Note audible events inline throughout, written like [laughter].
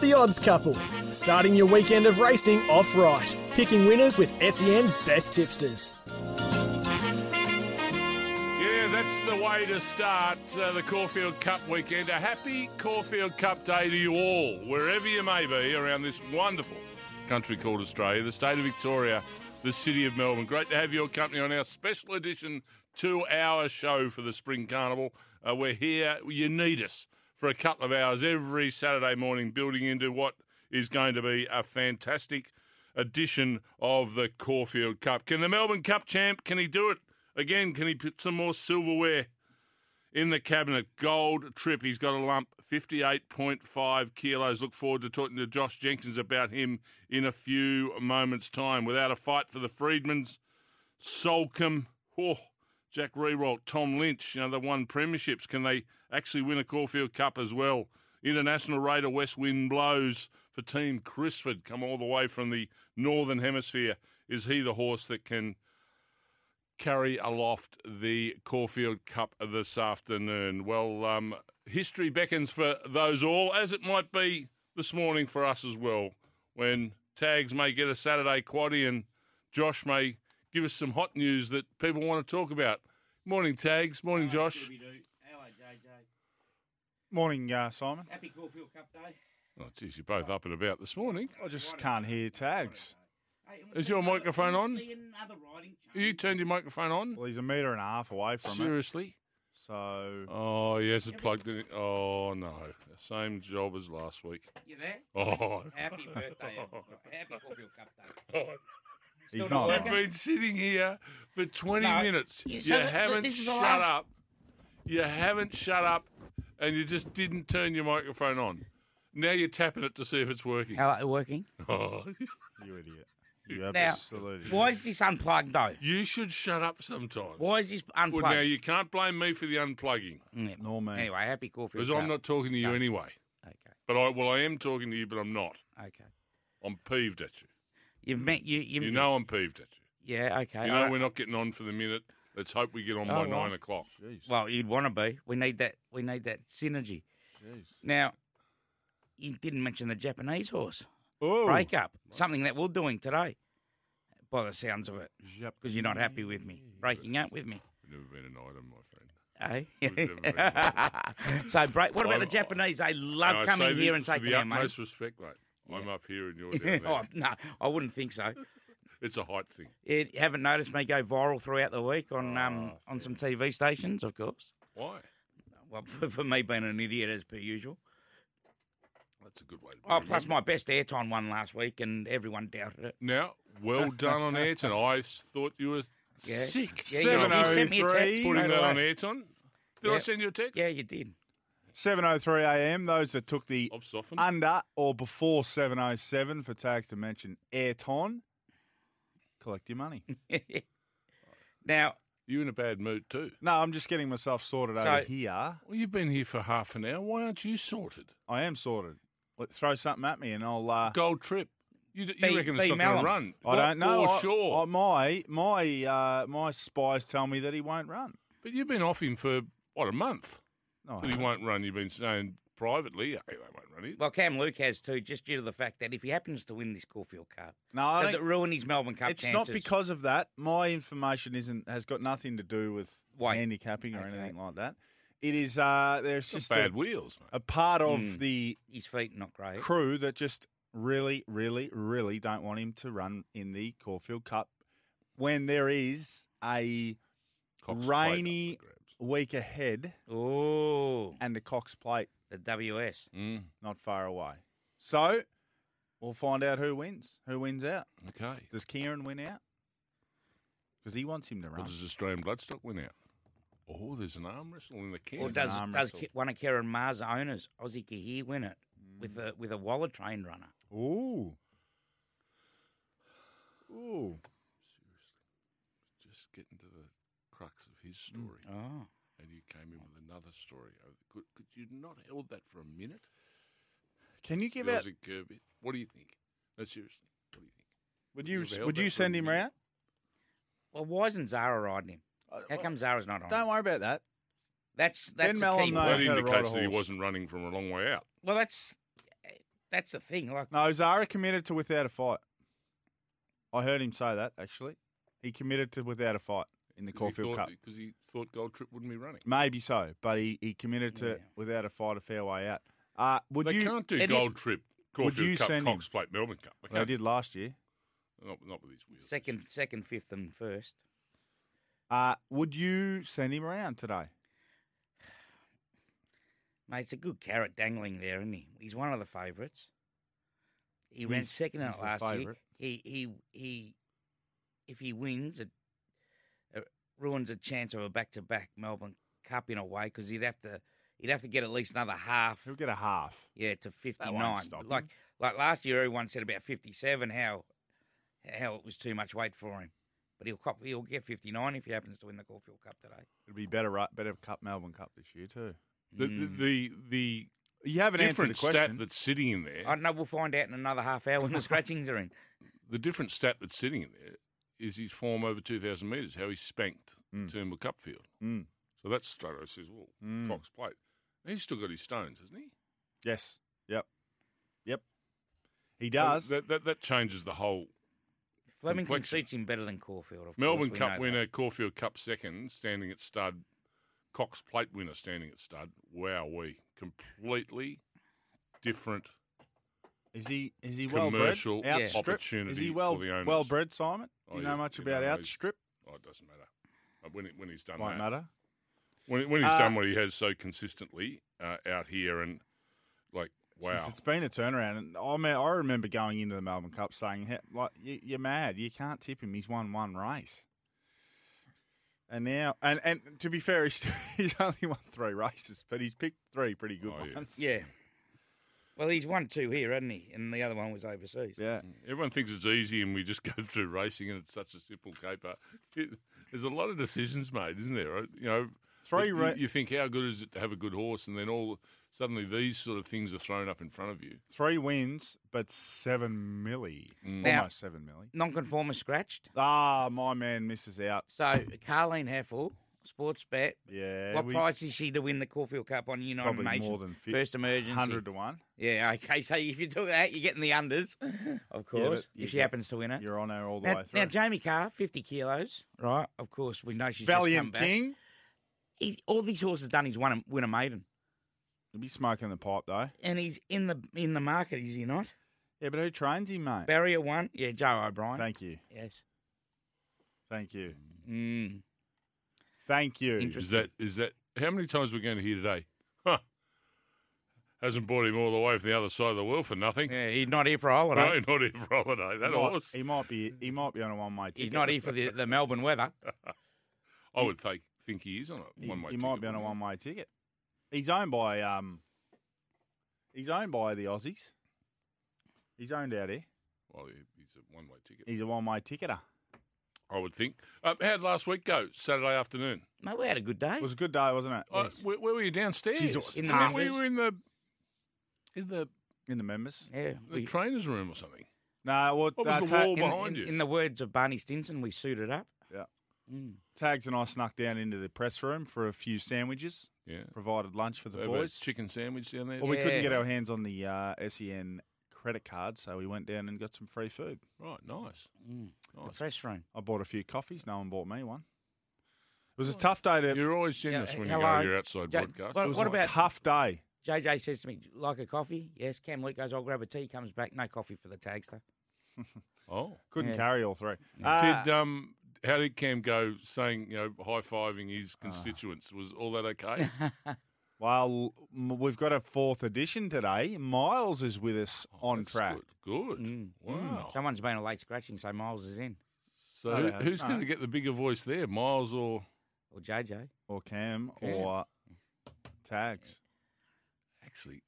The Odds Couple, starting your weekend of racing off right, picking winners with SEN's best tipsters. Yeah, that's the way to start uh, the Caulfield Cup weekend. A happy Caulfield Cup day to you all, wherever you may be around this wonderful country called Australia, the state of Victoria, the city of Melbourne. Great to have your company on our special edition two hour show for the Spring Carnival. Uh, we're here, you need us for a couple of hours every Saturday morning, building into what is going to be a fantastic edition of the Caulfield Cup. Can the Melbourne Cup champ, can he do it? Again, can he put some more silverware in the cabinet? Gold trip. He's got a lump, 58.5 kilos. Look forward to talking to Josh Jenkins about him in a few moments' time. Without a fight for the Freedmans, Solcombe, oh, Jack Riewoldt, Tom Lynch, you know, they won premierships. Can they actually win a Caulfield Cup as well? International Raider West Wind blows for Team Crisford, come all the way from the Northern Hemisphere. Is he the horse that can carry aloft the Caulfield Cup this afternoon? Well, um, history beckons for those all, as it might be this morning for us as well, when Tags may get a Saturday quaddy and Josh may give us some hot news that people want to talk about. Morning, Tags. Morning, Josh. Hello, JJ. Morning, uh, Simon. Happy Caulfield Cup Day. Oh, geez, you're both up and about this morning. I just can't hear tags. Is your microphone on? Seeing You turned your microphone on? Well, he's a metre and a half away from it. Seriously? So, Oh, yes, it's plugged in. Oh, no. Same job as last week. You there? Oh. Happy birthday. [laughs] Happy Caulfield Cup Day. he's Still not. not I've been sitting here for 20 No. minutes. You- You, so th- th- haven't this is the shut last- up. You haven't shut up, and you just didn't turn your microphone on. Now you're tapping it to see if it's working. How are working? [laughs] Oh, You idiot. You Now, absolute idiot. Why is this unplugged though? you should shut up sometimes. Why is this Well, unplugged? now you can't blame me for the unplugging mm. Yeah. Nor me. Anyway, happy Caulfield because I'm not talking to you No. anyway. Okay. But I well, I am talking to you, but I'm not. Okay. I'm peeved at you. You've met you. You, You know I'm peeved at you. Yeah. Okay. You know all right. we're not getting on for the minute. Let's hope we get on by Oh, right. nine o'clock. Jeez. Well, you'd want to be. We need that. We need that synergy. Jeez. Now, you didn't mention the Japanese horse Oh. breakup. Something that we're doing today, by the sounds of it, because you're not happy with me breaking up with me. Never been an item, my friend. Eh? [laughs] So, break. What about I'm- the Japanese? They love coming here the- and taking the our money. utmost respect, mate. I'm up here and you're [laughs] down there. oh, no, I wouldn't think so. [laughs] It's a height thing. You haven't noticed me go viral throughout the week on um, Oh, on some TV stations, of course. Why? Well, [laughs] for, for me being an idiot as per usual. That's a good way to Oh, plus my best airtime one last week, and everyone doubted it. Now, well done on Ayrton. I thought you were Yeah. sick. Yeah, you, you sent me a 7:03. text. Putting straight that on. Ayrton. Did I Yeah. send you a text? Yeah, you did. 7.03 a.m. Those that took the I've softened. under or before 7.07 for tags to mention Airton, collect your money. [laughs] now, you in a bad mood too. no, I'm just getting myself sorted So- over here. Well, you've been here for half an hour. Why aren't you sorted? I am sorted. Let throw something at me and I'll. Uh, Gold trip. You, you Be- reckon be it's not going Malum. to run? I don't know. For I- sure. I- my my uh, my spies tell me that he won't run. but you've been off him for what a month. No, That he won't run. You've been saying privately, hey, they won't run it. well, Cam Luke has too, just due to the fact that if he happens to win this Caulfield Cup, no, I does it ruin his Melbourne Cup it's chances? not because of that. My information isn't has got nothing to do with Weight. handicapping or Okay. anything like that. It is uh, there's It's not just bad a, wheels, mate. a part of Mm. the his feet not great. crew that just really, really, really don't want him to run in the Caulfield Cup when there is a Cox plate rainy- up for grabs. Week ahead Oh, and the Cox Plate the WS. Mm, not far away. So we'll find out who wins. Who wins out? okay. Does Ciaron win out? because he wants him to Or run. does Australian Bloodstock win out? Oh, there's an arm wrestle in the Or camp. an does arm does wrestle. Ke- one of Ciaron Maher's owners, Ozzie Kheir, win it with a with a Waller trained runner? Ooh. Ooh. Seriously. Just getting to the crux of his mm. story. Oh, And you came in with another story. Oh, Could, could you not held that for a minute? Can you give The out? Aussie curve bit? What do you think? No, seriously. What do you think? Would you you have held would that you for a send him minute? around? well, why isn't Zahra riding him? Uh, how uh, come Zahra's not on? Don't him? worry about that. That's that's the Mellon key. knows That how to ride a indicates that he horse. wasn't running from a long way out. Well, that's that's the thing. Like, No, Zahra committed to without a fight. I heard him say that actually. He committed to without a fight in the Because Caulfield thought, Cup. because he thought Gold Trip wouldn't be running. Maybe so, but he, he committed to Yeah. without a fight a fair way out. Uh, would they you? can't do They did- Gold Trip, Caulfield you Cup, send him? Cox Plate, Melbourne Cup. They, They did last year. Not, not with his wheels. second, second, fifth, and first. Uh, would you send him around today? [sighs] Mate, it's a good carrot dangling there, isn't he? He's one of the favourites. He ran second in it the last year. He he he. If he wins, it, it ruins a chance of a back-to-back Melbourne Cup in a way because he'd have to he'd have to get at least another half. He'll get a half. Yeah, to fifty won't nine. stop him. Like like last year, everyone said about fifty seven. How how it was too much weight for him. But he'll cop, he'll get fifty nine if he happens to win the Caulfield Cup today. It'll be better, ru- better Cup Melbourne Cup this year too. The, Mm. the, the, the You haven't answered the different question. stat that's sitting in there, I know. We'll find out in another half hour when the [laughs] scratchings are in. the different stat that's sitting in there is his form over 2,000 metres, how he spanked Mm. Turnbull Cupfield. Mm. So that's straight away says, well, Mm. Cox Plate. He's still got his stones, hasn't he? Yes. Yep. Yep. He does. That, that, that changes the whole. Flemington Complexion. suits him better than Caulfield. Of Melbourne course, Cup winner, that. Caulfield Cup second, standing at stud. Cox Plate winner, standing at stud. Wow, we completely different Is he is he well bred? commercial Outstrip? opportunity Is he well for the owners. well bred, Simon? Oh, you know yeah, much you about know, he's- outstrip? Oh, it doesn't matter. Uh, When, he, when he's done Won't that, matter. when, when he's Uh, done what he has so consistently uh, out here, and like, wow, Jeez, it's been a turnaround, and I mean, I remember going into the Melbourne Cup saying, "Hey, "Like you, you're mad. You can't tip him. He's won one race." And now, and and to be fair, he's [laughs] he's only won three races, but he's picked three pretty good Oh, yeah. ones. Yeah. Well, he's won two here, hasn't he? And the other one was overseas. yeah. everyone thinks it's easy, and we just [laughs] go through racing, and it's such a simple caper. It, there's a lot of decisions made, isn't there? You know, Three you, ra- you think how good is it to have a good horse, and then all suddenly these sort of things are thrown up in front of you. Three wins, but seven milli, Mm. Now- almost seven milli. Non-conformer scratched. Ah, my man misses out. So Carleen Heffel, sports bet. Yeah, what we- price is she to win the Caulfield Cup on United Probably Nations? more than fi- First emergency. hundred to one. Yeah, okay. So if you took that, you're getting the unders, [laughs] of course, you if she happens to win it. You're on her all the Now, way through. now, Jamie Kah, 50 kilos, right? Of course, we know she's just come Valiant. King. He, all these horses done is win a, win a maiden, He'll be smoking the pipe though. and he's in the in the market, is he not? Yeah, but who trains him, mate? Barrier one, yeah, Joe O'Brien. Thank you. yes. Thank you. Mm. Thank you. Is that is that how many times we're going to hear today? Huh. Hasn't brought him all the way from the other side of the world for nothing. Yeah, he's not here for a holiday. No, not here for holiday. That he might, horse. he might be. He might be on a one-way ticket. He's not here for the, the Melbourne weather. [laughs] I would think think he is on a one way. he might be on a one-way ticket. He's owned by. Um. He's owned by the Aussies. He's owned out here. Well, he's a one way ticket. He's a one-way ticketer. I would think. Uh, how'd last week go? Saturday afternoon. Mate, we had a good day. It was a good day, wasn't it? Uh, where, where were you downstairs? Jeez, it was In the members. we were in the in the, In the members. yeah. the We, trainers room or something. No, well, What was uh, the Ta- wall in, behind in, you? in the words of Barney Stinson, we suited up. Yeah. Mm. Tags and I snuck down into the press room for a few sandwiches. Yeah. Provided lunch for the Have a boys. chicken sandwich down there. Well, we couldn't Yeah. get our hands on the uh, SEN credit card, so we went down and got some free food. Right, nice. Mm. The Nice. press room. I bought a few coffees. No one bought me one. It was a tough day to. You're always generous Yeah, when you hello. go to your outside Ja- broadcast. what- it was what a about- tough day. JJ says to me, like a coffee? Yes. Cam Luke goes, I'll grab a tea. Comes back, no coffee for the tagster. [laughs] Oh, Couldn't Yeah. carry all three. Uh, did um, how did Cam go? Saying you know, high fiving his constituents. Was all that okay? [laughs] well, we've got a fourth edition today. Miles is with us Oh, on that's track. Good. good. Mm. Wow. Someone's been a late scratching, so Miles is in. So No, who, who's No. going to get the bigger voice there, Miles or Or JJ. or Cam, Cam. or Tags. actually?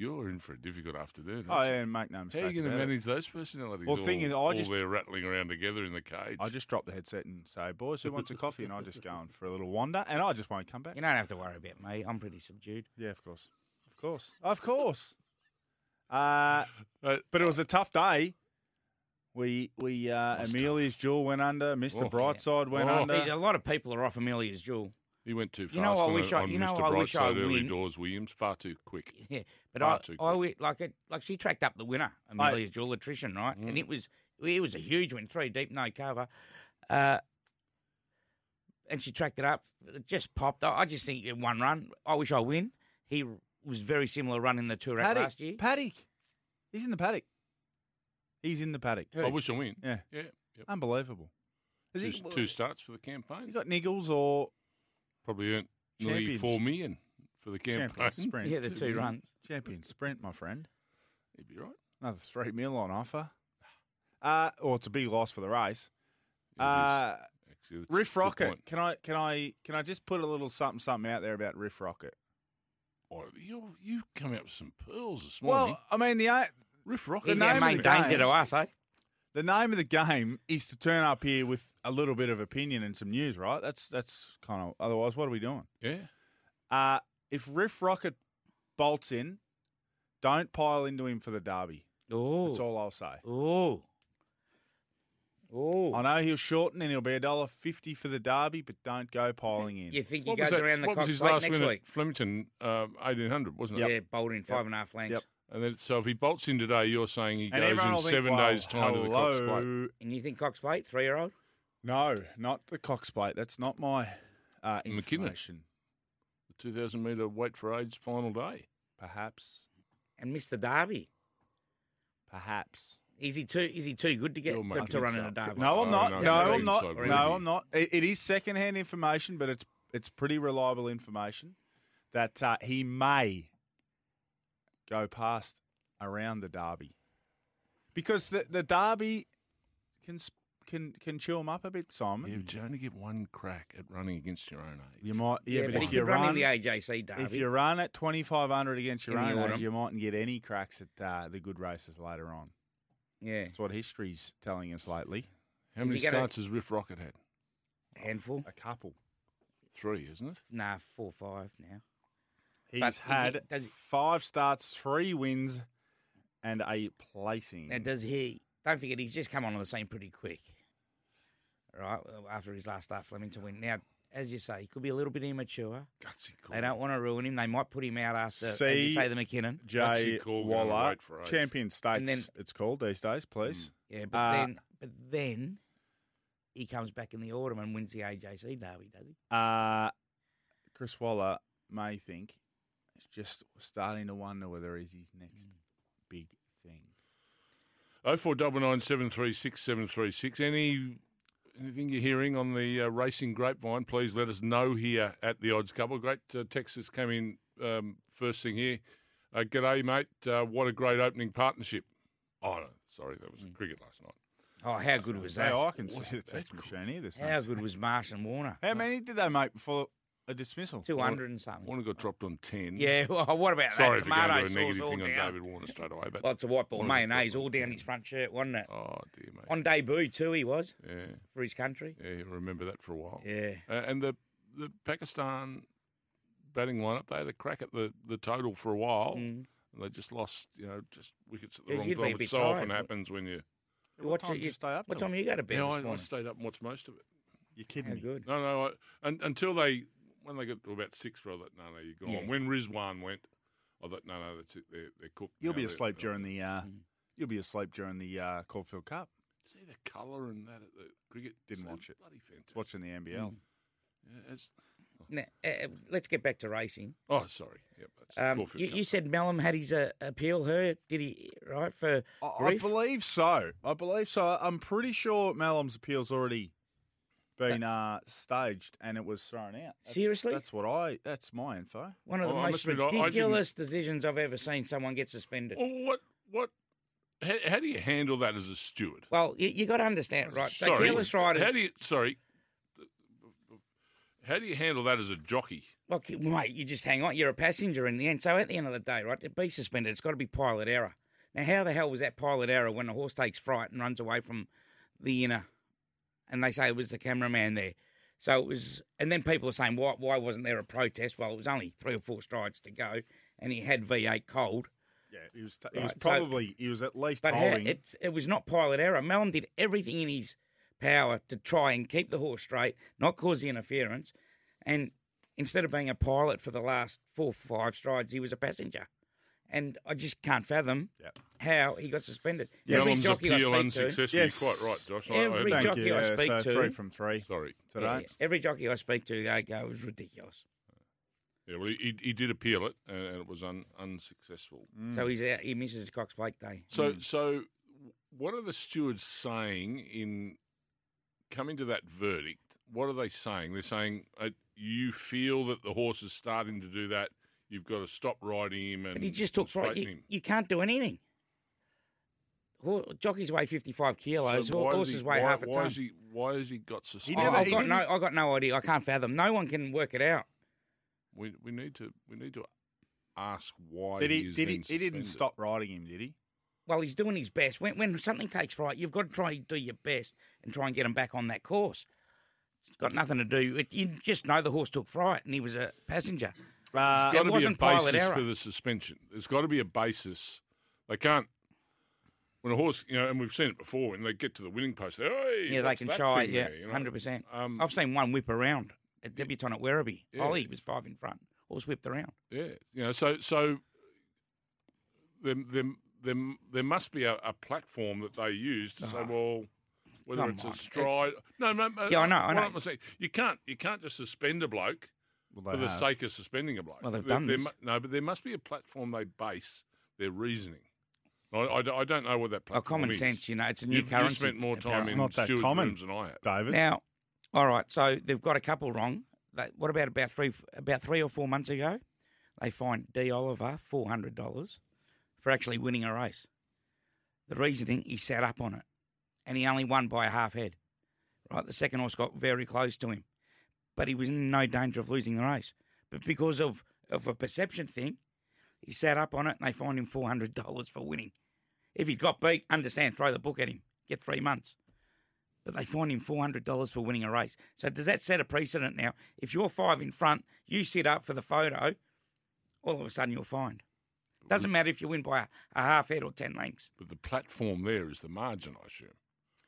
You're in for a difficult afternoon. Oh, yeah, and make no How mistake. are you going to about it. manage those personalities? Well, the thing is, I all just- they're rattling around together in the cage. I just drop the headset and say, "Boys, who wants a coffee?" And I just go on for a little wander, and I just won't come back. You don't have to worry about me. I'm pretty subdued. Yeah, of course, of course, of course. Uh, [laughs] Uh, but it was a tough day. We we uh, Was Amelia's jewel went under. Mister Oh, Brightside went Oh. under. Geez, a lot of people are off Amelia's jewel. He went too fast You know, I on, wish a- I- on you know, Mr. I wish I Brightside early win. doors. Williams far too quick. [laughs] Yeah, but Far I, too I quick. wi- like it, like she tracked up the winner, Amelia's Jewel attrition, right? And Mm. it was it was a huge win, three deep, no cover, uh, and she tracked it up. It just popped. I, I just think in one run. I wish I win. He was very similar run in the tour paddock, last year. paddock. He's in the paddock. He's in the paddock. Who? I wish I win. Yeah, Yeah. Yep. unbelievable. Is Two, he, two starts for the campaign. You got Niggles or Probably earned nearly Champions. four million for the campaign. champion sprint? [laughs] yeah, the two runs. Champion sprint, my friend. He'd be right. Another three mil on offer. Uh, or it's a big loss for the race. It is. Uh, Actually, that's a Riff good Rocket. point. Can I can I can I just put a little something something out there about Riff Rocket? Oh, you you come out with some pearls this morning. Well, I mean the a- Riff the Rocket. He's name our of main the danger game- to us, eh? The name of the game is to turn up here with a little bit of opinion and some news, right? That's that's kind of otherwise what are we doing? Yeah. Uh if Riff Rocket bolts in, don't pile into him for the derby. Oh, That's all I'll say. oh, oh. I know he'll shorten and he'll be a dollar fifty for the derby, but don't go piling in. You think he What was goes that? around the what was Cox his Plate last next win week? at Flemington? Um, Eighteen hundred, wasn't it? Yeah, bowled in five and a half lengths. Yep. And then, so if he bolts in today, you're saying he And goes everyone will in think, seven well, days' time to the Cox Plate. And you think Cox Plate, three year old? No, not the Cox Plate. That's not my uh, McKinnon. information. The 2,000 metre weight for age final day. Perhaps, And Mr. the derby. perhaps. Is he too? Is he too good to get You're to, making to run in a up. derby? No, I'm Oh, not. no, No, no, I'm not. he's No, really. I'm not. It, it is second-hand information, but it's it's pretty reliable information that uh, he may go past around the derby because the the derby can can can chill him up a bit, Simon. Yeah, but you only get one crack at running against your own age. You might, yeah, Yeah, but, but, if you could run, run in the AJC derby. If you run at 2,500 against your own age, you mightn't get any cracks at uh, the good races later on. yeah, That's what history's telling us lately. How Is many he starts has Riff Rocket had? A handful. A couple. Three, isn't it? Nah, four five now. He's But had he- does he- five starts, three wins, and a placing. Now, does he? Don't forget, he's just come on the scene pretty quick, right? After his last start, Flemington win. Now, as you say, he could be a little bit immature. Gutsy call. They don't want to ruin him. They might put him out after, as See- you say, the McKinnon. Jay Gutsy call, gonna Waller, for. Champion States, And then- it's called these days, please. Yeah, but Uh, then, but then he comes back in the autumn and wins the AJC derby, does he? Uh, Chris Waller may think he's just starting to wonder whether he's his next Hmm. big thing. Oh four double nine seven three six seven three six. Any anything you're hearing on the uh, racing grapevine? Please let us know here at the Odds Couple. Great uh, Texas came in um, first thing here. Uh, g'day, mate. Uh, what a great opening partnership. Oh, no, sorry, that was cricket last night. Oh, how good was So that? I can see the that text machine here. There's no How text. good was Marsh and Warner? How many did they make before a dismissal? Two hundred and something. Warner got dropped on ten. Yeah. [laughs] Well, what about Sorry that for going tomato to a sauce negative all thing on down? David Warner straight away, but Lots of white ball Warner got mayonnaise dropped all on down 10. his front shirt, wasn't it? oh dear, mate. On debut too, he was yeah, for his country. yeah, I remember that for a while. Yeah. Uh, and the the Pakistan batting lineup, they had a crack at the, the total for a while. Mm. And they just lost, you know, just wickets at the Yes, wrong you'd be time, a which bit so often tired. happens when you. What What time you- did you stay up What till? time you go to bed Yeah, this I, I morning? stayed up and watched most of it. You're kidding How me. good. No, no, I, and, until they when they got to about six, I thought, no, no, you're gone. Yeah. When Rizwan went, I thought, no, no, that's it. They're, they're cooked. You'll now. be They're- asleep they're- during the. Uh, Mm. You'll be asleep during the uh, Caulfield Cup. See the colour and that at the cricket. Didn't So watch it. Bloody fantastic. Watching the NBL. Mm. Yeah, it's, Now, uh, let's get back to racing. oh, sorry. Yep, Um, you, you said Melham had his uh, appeal heard. Did he? Right for I, I believe so. I believe so. I'm pretty sure Melham's appeal's already been uh, staged and it was thrown out. That's, Seriously? That's what I. That's my info. one of the Oh, I most must admit, I- I ridiculous decisions I've ever seen someone get suspended. Well, what what how, how do you handle that as a steward? Well, you, you got to understand, right? So sorry, careless riders. How do you? Sorry. How do you handle that as a jockey? Look, mate, you just hang on. You're a passenger in the end. So at the end of the day, right, to be suspended, it's got to be pilot error. Now, how the hell was that pilot error when the horse takes fright and runs away from the inner? And they say it was the cameraman there. So it was, and then people are saying, why, why wasn't there a protest? Well, it was only three or four strides to go, and he had V8 cold. Yeah, he was. T- he was Right, so- probably. he was at least But how, holding. it's, it was not pilot error. Mellon did everything in his power to try and keep the horse straight, not cause the interference. And instead of being a pilot for the last four, five strides, he was a passenger. And I just can't fathom Yep. how he got suspended. Yes. Every Mellon's jockey I appeal speak to, unsuccessful. Yes. You're quite right, Josh. I- I- Every jockey you. I yeah, speak so to- three from three sorry. today. yeah, every jockey I speak to, they go, it was ridiculous. Yeah, well, he, he did appeal it, and it was un, unsuccessful. Mm. So he's out, he misses the Cox Plate day. So, so what are the stewards saying in coming to that verdict? What are they saying? They're saying uh, you feel that the horse is starting to do that. You've got to stop riding him and But he just took fright. You, you can't do anything. Hor- Jockeys weigh 55 kilos. So why Horses he- weigh why, half a why ton. Is he, why has he got suspended? never- I, have got no, I got no idea. I can't fathom. No one can work it out. we, we need to we need to ask why Did he, he? is Did he? then He didn't stop riding him, did he? Well, he's doing his best. When when something takes fright, you've got to try and do your best and try and get him back on that course. It's got nothing to do. It, you just know the horse took fright and he was a passenger. Uh, There's got to be a basis for the suspension. There's got to be a basis. They can't. When a horse, you know, and we've seen it before, when they get to the winning post, they, hey, Yeah, they can try. Yeah, there, you know? hundred percent. Um, I've seen one whip around at debutante at Werribee. Yeah. Ollie was five in front. Horse whipped around. Yeah, you know, so so there there there, there must be a, a platform that they use to say, Oh, well, whether come it's on. a stride. No, no, no, Yeah, I know, I what know. I'm saying, you can't you can't just suspend a bloke well, for the have. sake of suspending a bloke. Well, they've There- done there this. mu- no, but there must be a platform they base their reasoning. I, I, I don't know what that Oh, platform common is. sense, you know, it's a new You've, you've spent more time apparently. in not that stewards' common. rooms than I have. David. Now, all right, so they've got a couple wrong. They, what about about three about three or four months ago? They fined D Oliver four hundred dollars for actually winning a race. The reasoning he sat up on it, and he only won by a half head. Right, the second horse got very close to him, but he was in no danger of losing the race. But because of of a perception thing, he sat up on it, and they fined him four hundred dollars for winning. If he got beat, understand, throw the book at him, get three months but they fined him four hundred dollars for winning a race. So does that set a precedent now? If you're five in front, you sit up for the photo, all of a sudden you're fined. Doesn't matter if you win by a, a half head or ten lengths. But the platform there is the margin, I assume.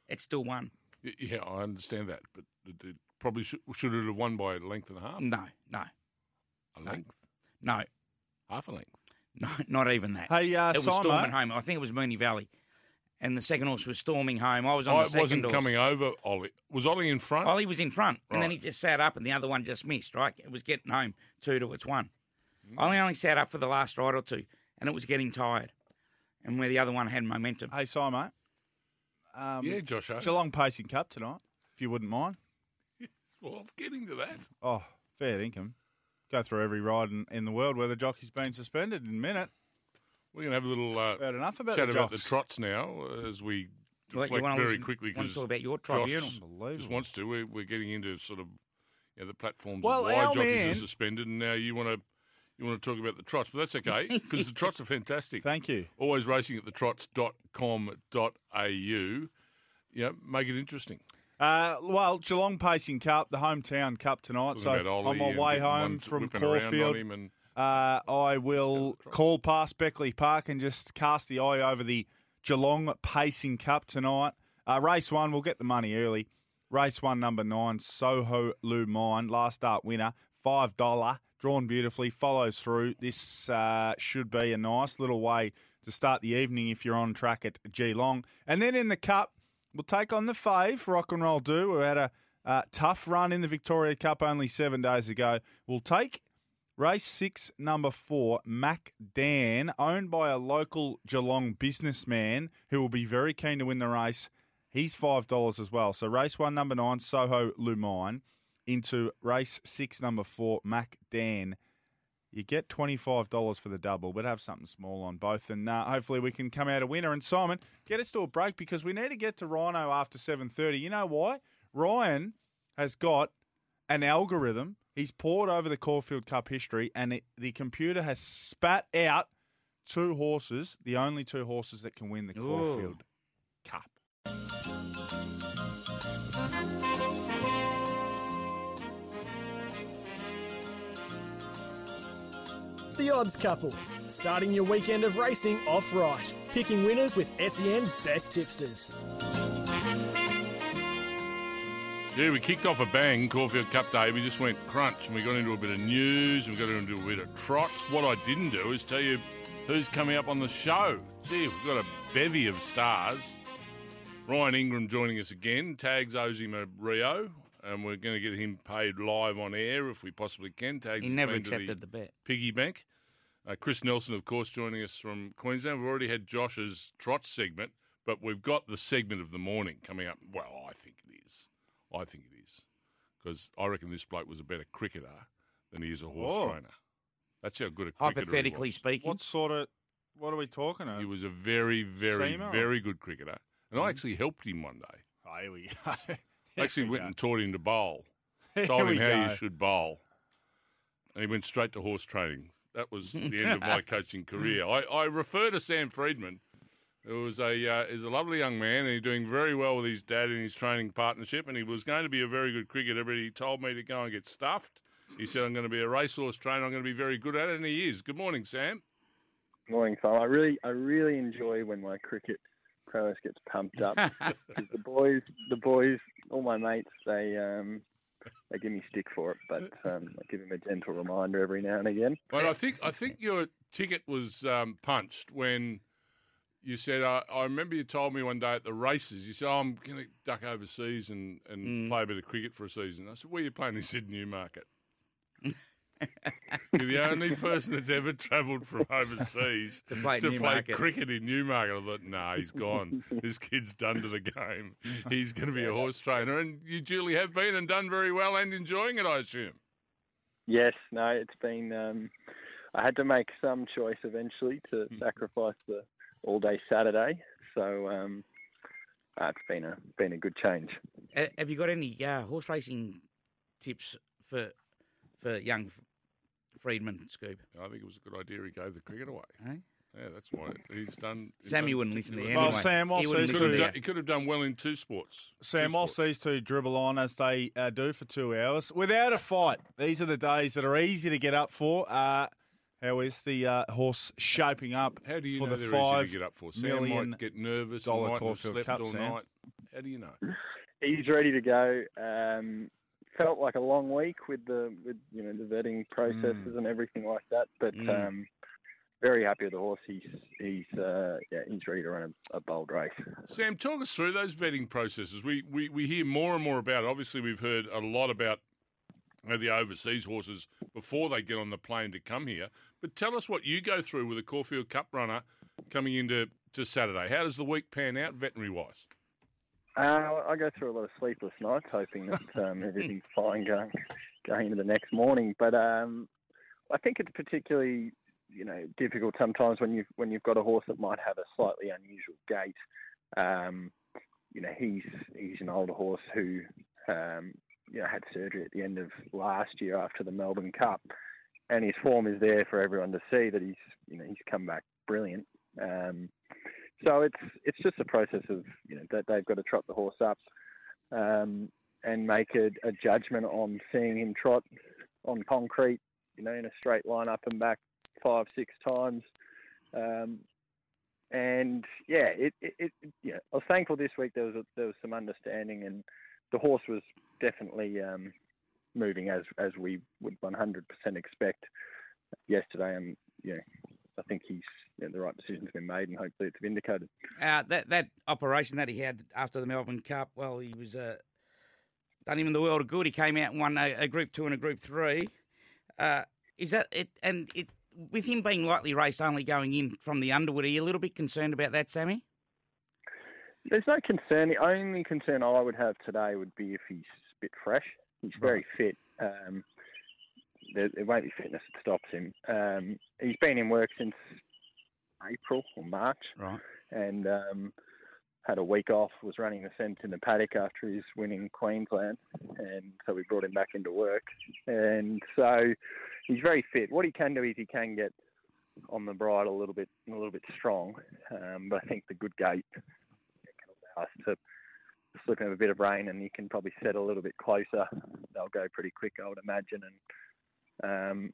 It's still one. Yeah, I understand that, but it probably should, should it have won by a length and a half? No, no, A no. length, no, half a length. no, not even that. Hey, uh, it was Simo. storming home. I think it was Moonee Valley, and the second horse was storming home. I was on I the second wasn't horse. coming over Ollie. Was Ollie in front? Ollie was in front, and then he just sat up, and the other one just missed. Right, it was getting home two to its one. Mm. Ollie only sat up for the last ride or two, and it was getting tired, and where the other one had momentum. Hey, Simo. Um, yeah, Josh. O. Geelong Pacing Cup tonight, if you wouldn't mind. Well, I'm getting to that. Oh, fair income. Go through every ride in, in the world where the jockey's been suspended in a minute. We're going to have a little uh, About enough about chat the about the jocks. trots now uh, as we Well, you deflect wanna very listen- quickly want to because talk about your Josh tribunal? just wants to. We're, we're getting into sort of you know, the platforms Well, of why our jockeys man- are suspended, and now you want to you want to talk about the trots, but that's okay because the trots are fantastic. Thank you. Always racing at the trots.com.au. Yeah, make it interesting. Uh, well, Geelong Pacing Cup, the hometown cup tonight. Talking So on my way home from whipping around on Caulfield, and uh, I will call past Beckley Park and just cast the eye over the Geelong Pacing Cup tonight. Uh, race one, we'll get the money early. Race one, number nine, Soho Lou Mine, last start winner, five dollar, drawn beautifully, follows through. This uh, should be a nice little way to start the evening if you're on track at Geelong. And then in the Cup, we'll take on the fave, Rock and Roll Do, who had a uh, tough run in the Victoria Cup only seven days ago. We'll take Race six, number four, Mac Dan, owned by a local Geelong businessman who will be very keen to win the race. He's five dollars as well. So race one, number nine, Soho Lumine, into race six, number four, Mac Dan, you get $25 for the double, but have something small on both. And uh, hopefully we can come out a winner. And Simon, get us to a break because we need to get to Rhino after 7.30. You know why? Ryan has got an algorithm. He's poured over the Caulfield Cup history and it, the computer has spat out two horses, the only two horses that can win the Ooh. Caulfield Cup. The Odds Couple, starting your weekend of racing off right, picking winners with SEN's best tipsters. Yeah, we kicked off a bang, Caulfield Cup Day. We just went crunch and we got into a bit of news and we got into a bit of trots. What I didn't do is tell you who's coming up on the show. Gee, we've got a bevy of stars. Ryan Ingram joining us again, tags Ozima Rio, and we're going to get him paid live on air if we possibly can. Tags He has never to accepted the bet. piggy bank. Uh, Chris Nelson, of course, joining us from Queensland. We've already had Josh's trot segment, but we've got the segment of the morning coming up. Well, I think it is. I think it is. Because I reckon this bloke was a better cricketer than he is a horse Oh. trainer. That's how good a cricketer Hypothetically he was. speaking, What sort of, what are we talking about? He was a very, very, Seamer very good cricketer. And I actually helped him one day. Oh, here we [laughs] go. [laughs] I actually went and taught him to bowl. [laughs] Told him how go. you should bowl. And he went straight to horse training. That was [laughs] the end of my coaching career. I, I refer to Sam Freedman, who was a uh, is a lovely young man, and he's doing very well with his dad in his training partnership. And he was going to be a very good cricketer, but he told me to go and get stuffed. He said, "I'm going to be a racehorse trainer. I'm going to be very good at it," and he is. Good morning, Sam. Morning, Simon. I really, I really enjoy when my cricket prowess gets pumped up. 'Cause [laughs] the boys, the boys, all my mates, they, um, they give me stick for it, but um, I give them a gentle reminder every now and again. Well, I think I think your ticket was um, punched when you said. I I remember you told me one day at the races. You said, oh, "I'm going to duck overseas and, and Mm. play a bit of cricket for a season." I said, "Where are you playing?" He said, "Newmarket." [laughs] You're the only person that's ever travelled from overseas To play to play cricket in Newmarket. I thought, nah, he's gone. this kid's done to the game. He's going to be a horse trainer, and you duly have been and done very well and enjoying it, I assume. Yes, no, it's been. Um, I had to make some choice eventually to sacrifice the all-day Saturday, so um, uh, it's been a been a good change. Have you got any uh, horse racing tips for for young Freedman, Scoop? I think it was a good idea. He gave the cricket away. Eh? Yeah, that's why he's done. he's Sammy done- wouldn't listen to you Well, anyway. Sam, he also He he's could, have to done, he could have done well in two sports. Sam, Two whilst sports. these two dribble on as they uh, do for two hours without a fight, these are the days that are easy to get up for. Uh, how is the uh, horse shaping up How do you for know the they're five easy to get up for? Sam might get nervous dollar and might have slept Cup, all Sam? night. How do you know? He's ready to go. Um, felt like a long week with the with you know the vetting processes and everything like that, but Mm. um, very happy with the horse. He's he's uh, yeah he's ready to run a, a bold race. Sam, talk us through those vetting processes. We, we we hear more and more about. It. Obviously, we've heard a lot about you know, the overseas horses before they get on the plane to come here. But tell us what you go through with a Caulfield Cup runner coming into to Saturday. How does the week pan out, veterinary wise? Uh, I go through a lot of sleepless nights hoping that [laughs] um, everything's fine going going into the next morning. But um, I think it's particularly you know difficult sometimes when you when you've got a horse that might have a slightly unusual gait. Um, you know he's he's an older horse who um, you know had surgery at the end of last year after the Melbourne Cup, and his form is there for everyone to see that he's you know he's come back brilliant. Um, so it's it's just a process of you know that they've got to trot the horse up um, and make a, a judgment on seeing him trot on concrete, you know, in a straight line up and back five six times. Um, and yeah, it, it, it yeah, I was thankful this week there was a, there was some understanding and the horse was definitely um, moving as as we would 100% expect yesterday. And know, I think he's the right decision's been made, and hopefully it's vindicated. Uh, that that operation that he had after the Melbourne Cup, well, he was uh, done him in the world of good. He came out and won a, a Group Two and a Group Three. Uh, is that it? And it with him being lightly raced, only going in from the Underwood, are you a little bit concerned about that, Sammy? There's no concern. The only concern I would have today would be if he's a bit fresh. He's very fit. Um, there, it won't be fitness that stops him. Um, he's been in work since April or March, Right. and um, had a week off. Was running the fence in the paddock after his win in Queensland, and so we brought him back into work. And so he's very fit. What he can do is he can get on the bridle a little bit, a little bit strong. Um, but I think the good gait can allow us to slip him a bit of rain, and he can probably set a little bit closer. They'll go pretty quick, I would imagine. And um,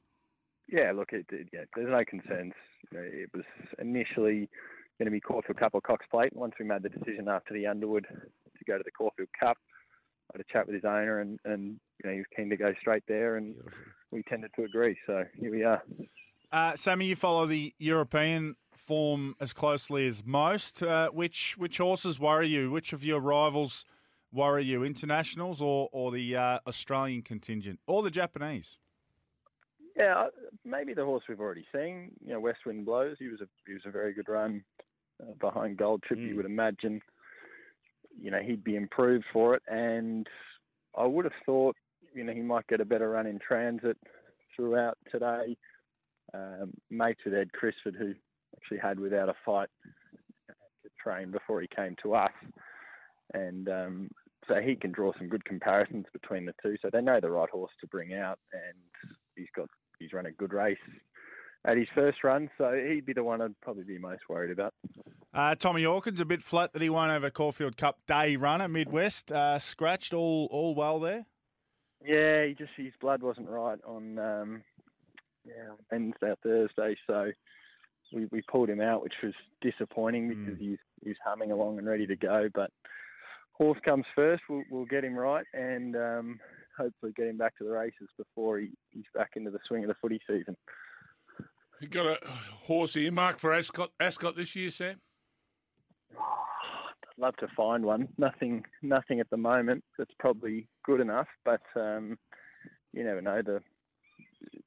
yeah, look, it, it, yeah, there's no concerns. You know, it was initially going to be Caulfield Cup or Cox Plate. Once we made the decision after the Underwood to go to the Caulfield Cup, I had a chat with his owner, and, and you know he was keen to go straight there, and we tended to agree. So here we are. Uh, Sammy, you follow the European form as closely as most. Uh, which which horses worry you? Which of your rivals worry you? Internationals or or the uh, Australian contingent or the Japanese? Yeah, uh, maybe the horse we've already seen. You know, West Wind Blows. He was a he was a very good run uh, behind Gold Trip. You would imagine, you know, he'd be improved for it, and I would have thought, you know, he might get a better run in transit throughout today. Um, mates with Ed Crisford, who actually had without a fight to train before he came to us, and um, so he can draw some good comparisons between the two. So they know the right horse to bring out, and he's got he's run a good race at his first run, so he'd be the one I'd probably be most worried about. Uh, Tommy Hawkins a bit flat that he won't have a Caulfield Cup day run at Midwest. Uh, scratched all all well there. Yeah, he just his blood wasn't right on um, yeah Wednesday Thursday, so we we pulled him out, which was disappointing because he's he's humming along and ready to go. But horse comes first. We'll we'll get him right and um, hopefully get him back to the races before he, he's back into the swing of the footy season. You got a horse earmark for Ascot, Ascot this year, Sam? [sighs] I'd love to find one. Nothing, nothing at the moment that's probably good enough, but um, you never know. The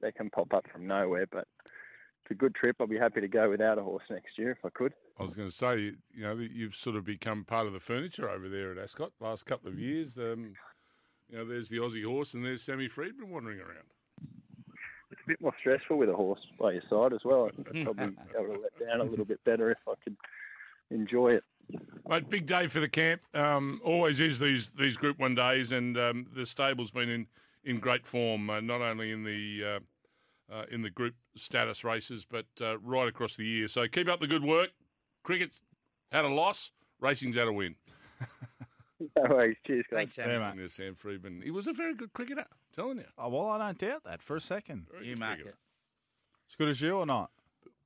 they can pop up from nowhere, but it's a good trip. I'll be happy to go without a horse next year if I could. I was going to say, you you know, that you've sort of become part of the furniture over there at Ascot last couple of years. Um, you know, there's the Aussie horse and there's Sammy Freedman wandering around. It's a bit more stressful with a horse by your side as well. I'd [laughs] probably be able to let down a little bit better if I could enjoy it. Mate, big day for the camp. Um, always is these these Group One days, and um, the stable's been in, in great form, uh, not only in the uh, uh, in the group status races, but uh, right across the year. So keep up the good work. Cricket's had a loss, racing's had a win. [laughs] [laughs] No worries. Cheers, guys. Thanks, Sam. Yeah, mate. There's Sam Freedman. He was a very good cricketer, telling you. Oh, well, I don't doubt that for a second. Very You good mark cricketer. it. As good as you or not?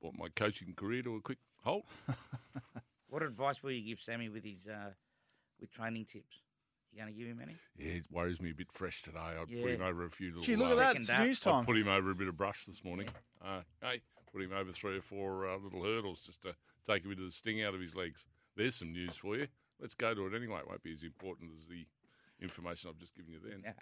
Want my coaching career to a quick halt? [laughs] What advice will you give Sammy with his uh, with training tips? You going to give him any? Yeah, it worries me a bit fresh today. I put Yeah. him over a few little. Gee, look uh, at that. Second It's up. news I time. put him over a bit of brush this morning. Uh, hey, put him over three or four uh, little hurdles just to take a bit of the sting out of his legs. There's some news for you. Let's go to it anyway. It won't be as important as the information I've just given you then. Yeah.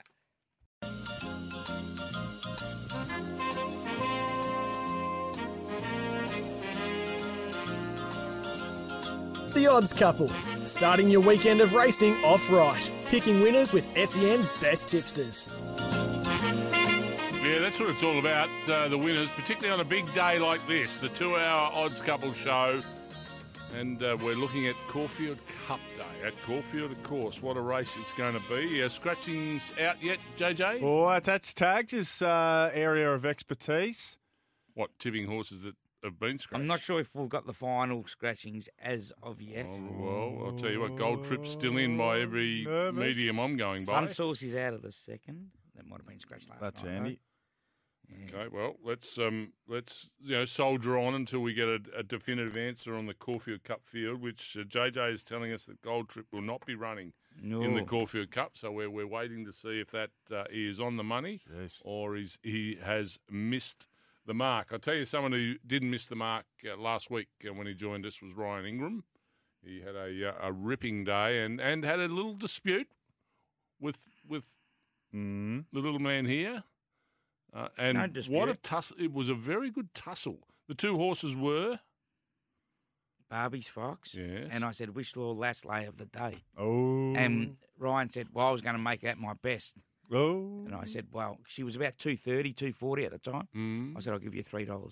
The Odds Couple, starting your weekend of racing off right, picking winners with SEN's best tipsters. Yeah, that's what it's all about. Uh, the winners, particularly on a big day like this, the two-hour odds couple show, and uh, we're looking at Caulfield Cup Day at Caulfield, of course. What a race it's going to be. Uh, scratchings out yet, JJ? Well, that's Tags' uh, area of expertise. What tipping horses that have been scratched? I'm not sure if we've got the final scratchings as of yet. Oh, well, I'll tell you what, Gold Trip's still in by every Nervous. medium I'm going by. Some source is out of the second. That might have been scratched last That's night. Andy. though. Okay, well, let's um, let's you know soldier on until we get a, a definitive answer on the Caulfield Cup field, which uh, JJ is telling us that Gold Trip will not be running No. in the Caulfield Cup. So we're we're waiting to see if that uh, is on the money Jeez. or is he has missed the mark. I'll tell you, someone who didn't miss the mark uh, last week uh, when he joined us was Ryan Ingram. He had a uh, a ripping day and, and had a little dispute with with Mm. the little man here. Uh, and what a tussle! It was a very good tussle. The two horses were Barbie's Fox. Yes. And I said, Wishlaw last lay of the day. Oh. And Ryan said, Well, I was going to make that my best. Oh. And I said, well, she was about 230, 240 at the time. Mm. I said, I'll give you $3,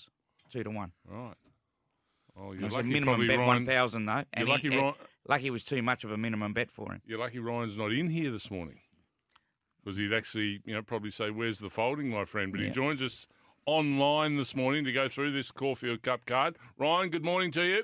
two to one. Right. Oh, I you're said, lucky. minimum probably bet Ryan, 1000 though. And lucky he, Ryan- lucky was too much of a minimum bet for him. You're lucky Ryan's not in here this morning because he'd actually, you know, probably say, "Where's the folding, my friend?" But he joins us online this morning to go through this Caulfield Cup card. Ryan, good morning to you.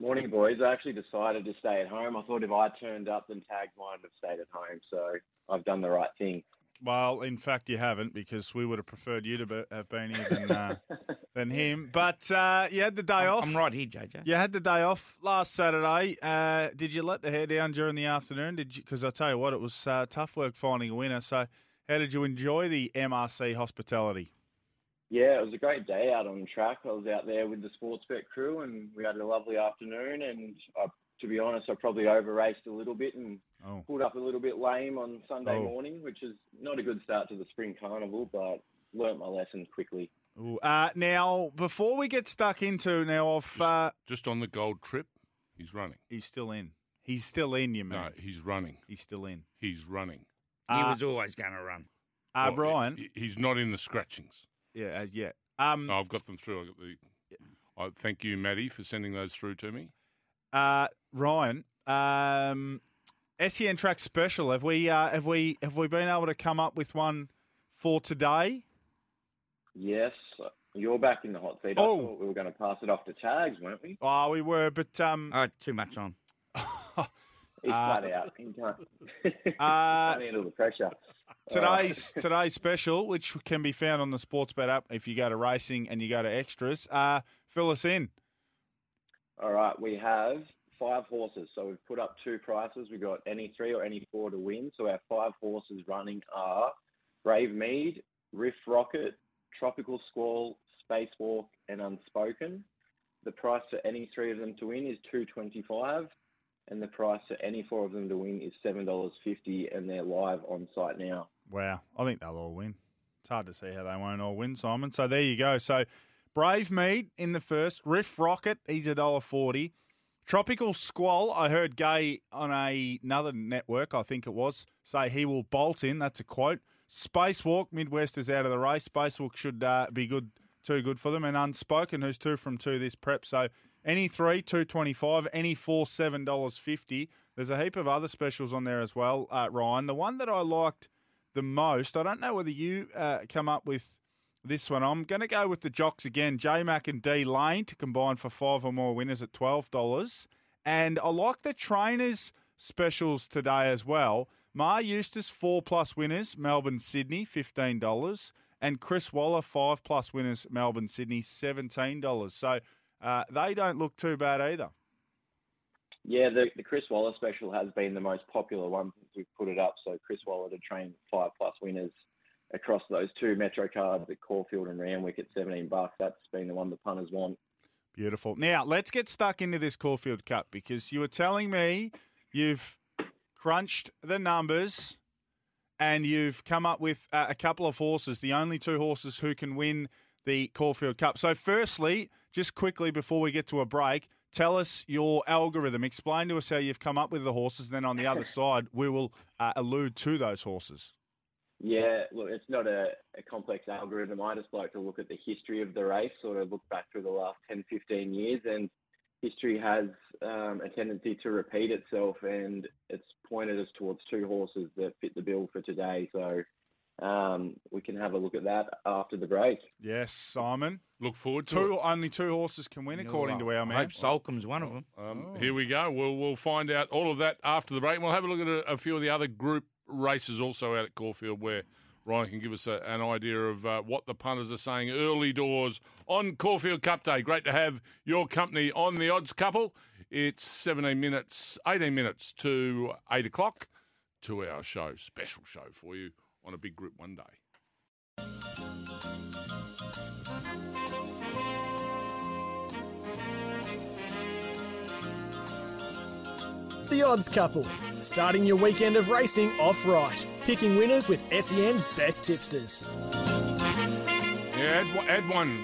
Morning, boys. I actually decided to stay at home. I thought if I turned up, then Tags might have stayed at home. So I've done the right thing. Well, in fact, you haven't because we would have preferred you to be, have been here than, uh, [laughs] than him. But uh, you had the day I'm, off. I'm right here, JJ. You had the day off last Saturday. Uh, did you let the hair down during the afternoon? Did you? Because I tell you what, it was uh, tough work finding a winner. So, how did you enjoy the MRC hospitality? Yeah, it was a great day out on the track. I was out there with the Sportsbet crew, and we had a lovely afternoon. And I, to be honest, I probably over raced a little bit and Oh, pulled up a little bit lame on Sunday Oh. morning, which is not a good start to the spring carnival, but learnt my lesson quickly. Uh, now before we get stuck into now, off uh, Just on the gold trip, he's running. he's still in. He's still in, you No, he's running. He's still in. He's running. He Uh, was always going to run. uh, Well, Brian. he's not in the scratchings. yeah, as yet. Um, No, I've got them through. I got the. I thank you, Maddie, for sending those through to me. Uh, Ryan, um, SEN track special. Have we uh, have we have we been able to come up with one for today? Yes, you're back in the hot seat. Oh. I thought we were going to pass it off to Tags, weren't we? Oh, we were, but um, I had too much on. [laughs] He's Uh, flat out. He can't, [laughs] Uh, can't handle the pressure. today's today's special, which can be found on the Sportsbet app if you go to racing and you go to extras. Uh, fill us in. All right, we have five horses. So we've put up two prices. We've got any three or any four to win. So our five horses running are Brave Mead, Riff Rocket, Tropical Squall, Spacewalk, and Unspoken. The price for any three of them to win is two twenty five, and the price for any four of them to win is seven dollars fifty, and they're live on site now. Wow, I think they'll all win. It's hard to see how they won't all win, Simon. So there you go. So Brave Mead in the first, Riff Rocket, he's a dollar forty. Tropical Squall, I heard Gai on a, another network, I think it was, say he will bolt in. That's a quote. Spacewalk, Midwest is out of the race. Spacewalk should uh, be good, too good for them. And Unspoken, who's two from two this prep. So any three, two twenty five. Any four, seven dollars fifty. There's a heap of other specials on there as well, uh, Ryan. The one that I liked the most, I don't know whether you uh, come up with this one. I'm going to go with the jocks again, J Mac and D Lane to combine for five or more winners at twelve dollars. And I like the trainers specials today as well. Maher Eustace four plus winners, Melbourne Sydney fifteen dollars, and Chris Waller five plus winners, Melbourne Sydney seventeen dollars. So uh, they don't look too bad either. Yeah, the, the Chris Waller special has been the most popular one since we've put it up. So Chris Waller to train five plus winners across those two Metro cards at Caulfield and Randwick at 17 bucks. That's been the one the punters want. Beautiful. Now let's get stuck into this Caulfield Cup because you were telling me you've crunched the numbers and you've come up with uh, a couple of horses, the only two horses who can win the Caulfield Cup. So, firstly, just quickly before we get to a break, tell us your algorithm. Explain to us how you've come up with the horses. And then on the other [laughs] side, we will uh, allude to those horses. Yeah, look, it's not a, a complex algorithm. I just like to look at the history of the race, sort of look back through the last 10, 15 years, and history has um, a tendency to repeat itself, and it's pointed us towards two horses that fit the bill for today. So um, we can have a look at that after the break. Yes, Simon. Look forward to Two it. only two horses can win, according to our I man. hope Soulcombe's one of them. Um, Oh. Here we go. We'll we'll find out all of that after the break. And we'll have a look at a, a few of the other group races also out at Caulfield where Ryan can give us a, an idea of uh, what the punters are saying early doors on Caulfield Cup Day. Great to have your company on the odds couple. It's 17 minutes, 18 minutes to 8 o'clock to our show, special show for you on a big group one day. The Odds Couple, starting your weekend of racing off right, picking winners with SEN's best tipsters. Yeah, add, add one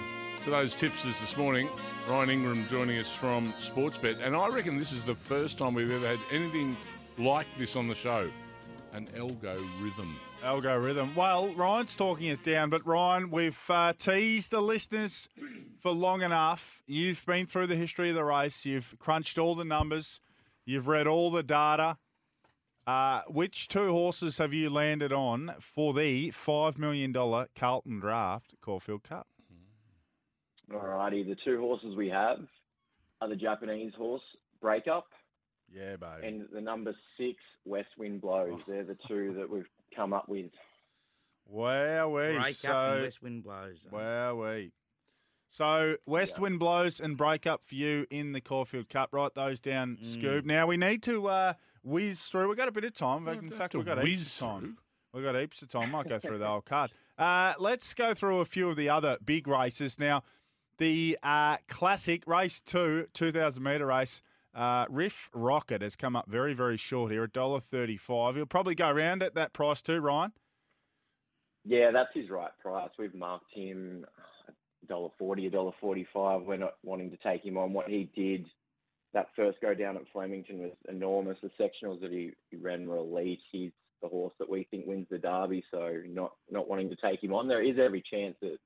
to those tipsters this morning. Ryan Ingram joining us from Sportsbet, and I reckon this is the first time we've ever had anything like this on the show. An algo rhythm. Algo rhythm. Well, Ryan's talking it down, but Ryan, we've uh, teased the listeners for long enough. You've been through the history of the race. You've crunched all the numbers. You've read all the data. Uh, which two horses have you landed on for the $5 million Carlton Draft Caulfield Cup? Alrighty, the two horses we have are the Japanese horse Breakup Yeah, baby. and the number six West Wind Blows. They're the two that we've come up with. Wow, we Break so and west wind blows. wow, we. So West Yeah. Wind blows and break up for you in the Caulfield Cup. Write those down, Mm. Scoob. Now we need to uh, whiz through. We've got a bit of time. In don't fact, we've got heaps whiz of time. through. We've got heaps of time. Might go through the [laughs] whole card. Uh, let's go through a few of the other big races now. The uh, classic race two, two thousand meter race. Uh, Riff Rocket has come up very, very short here, $1.35. He'll probably go around at that price too, Ryan. Yeah, that's his right price. We've marked him dollar forty, a dollar forty-five. We're not wanting to take him on. What he did that first go down at Flemington was enormous. The sectionals that he, he ran were elite. He's the horse that we think wins the Derby, so not not wanting to take him on. There is every chance that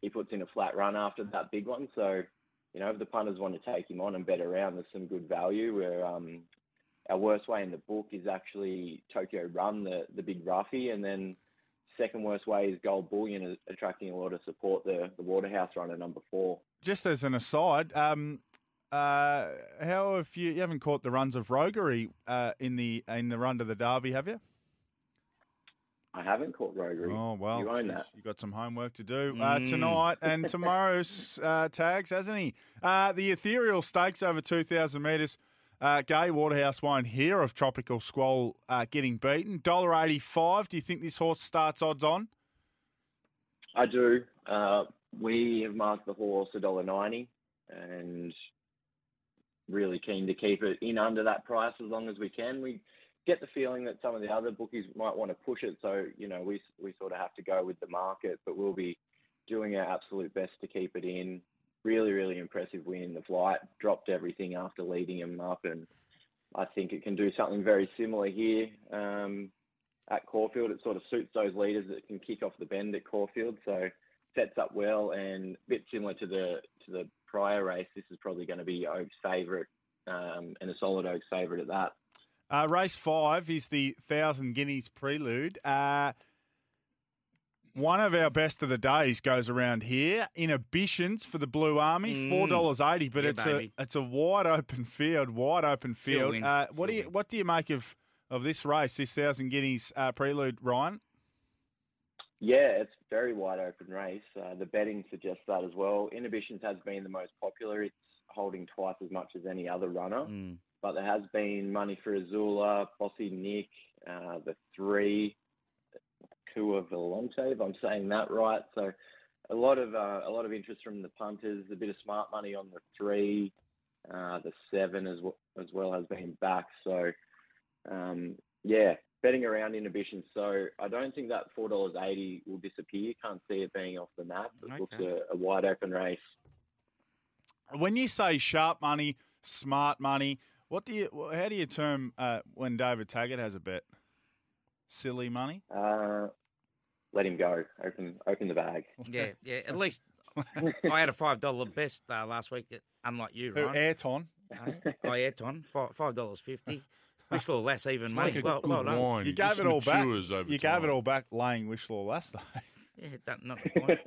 he puts in a flat run after that big one. So, you know, if the punters want to take him on and bet around, there's some good value. Where um, our worst way in the book is actually Tokyo Run, the the big roughie, and then second worst way is Gold Bullion, is attracting a lot of support. The the Waterhouse runner number four. just as an aside, um, uh, how have you? You haven't caught the runs of roguery uh, in the in the run to the Derby, have you? I haven't caught Roguery. Oh well, you own that. You got some homework to do uh, Mm. tonight and [laughs] tomorrow's uh, tags, hasn't he? Uh, the ethereal stakes over two thousand metres. Uh, Gai Waterhouse won't hear of Tropical Squall uh, getting beaten. Dollar eighty five. Do you think this horse starts odds on? I do. Uh, we have marked the horse a dollar ninety, and really keen to keep it in under that price as long as we can. We get the feeling that some of the other bookies might want to push it, so you know we we sort of have to go with the market, but we'll be doing our absolute best to keep it in. Really, really impressive win in the flight. Dropped everything after leading him up, and I think it can do something very similar here. Um, at Caulfield. It sort of suits those leaders that can kick off the bend at Caulfield, so sets up well and a bit similar to the to the prior race. This is probably going to be Oak's favourite um, and a solid Oak's favourite at that. Uh, race five is the Thousand Guineas Prelude. Uh, one of our best of the days goes around here. Inhibitions for the Blue Army, Mm. four dollars eighty, but Yeah, it's baby. a it's a wide open field, wide open field. Uh, what do She'll you win. what do you make of of this race, this Thousand Guineas uh, Prelude, Ryan? Yeah, it's a very wide open race. Uh, the betting suggests that as well. Inhibitions has been the most popular. It's holding twice as much as any other runner. Mm. but there has been money for Azula, Bossy Nick, uh, the three, Coeur Volante, if I'm saying that right. So a lot of uh, a lot of interest from the punters. A bit of smart money on the three, uh, the seven as well, as well has been back. So um, yeah, betting around inhibition. So I don't think that four dollars eighty will disappear. Can't see it being off the map. It looks a, a wide open race. When you say sharp money, smart money, what do you? How do you term uh, when David Taggart has a bet? Silly money. Uh, let him go. Open open the bag. Yeah, [laughs] yeah. At least I had a five dollar best uh, last week. Unlike you, Who, right? Ayrton. I Ayrton five five dollars fifty. Wish or less even It's money. like a well, good well wine. You gave just it all back. Over You time. gave it all back laying Wishlaw last day. [laughs] Yeah, that, not the point.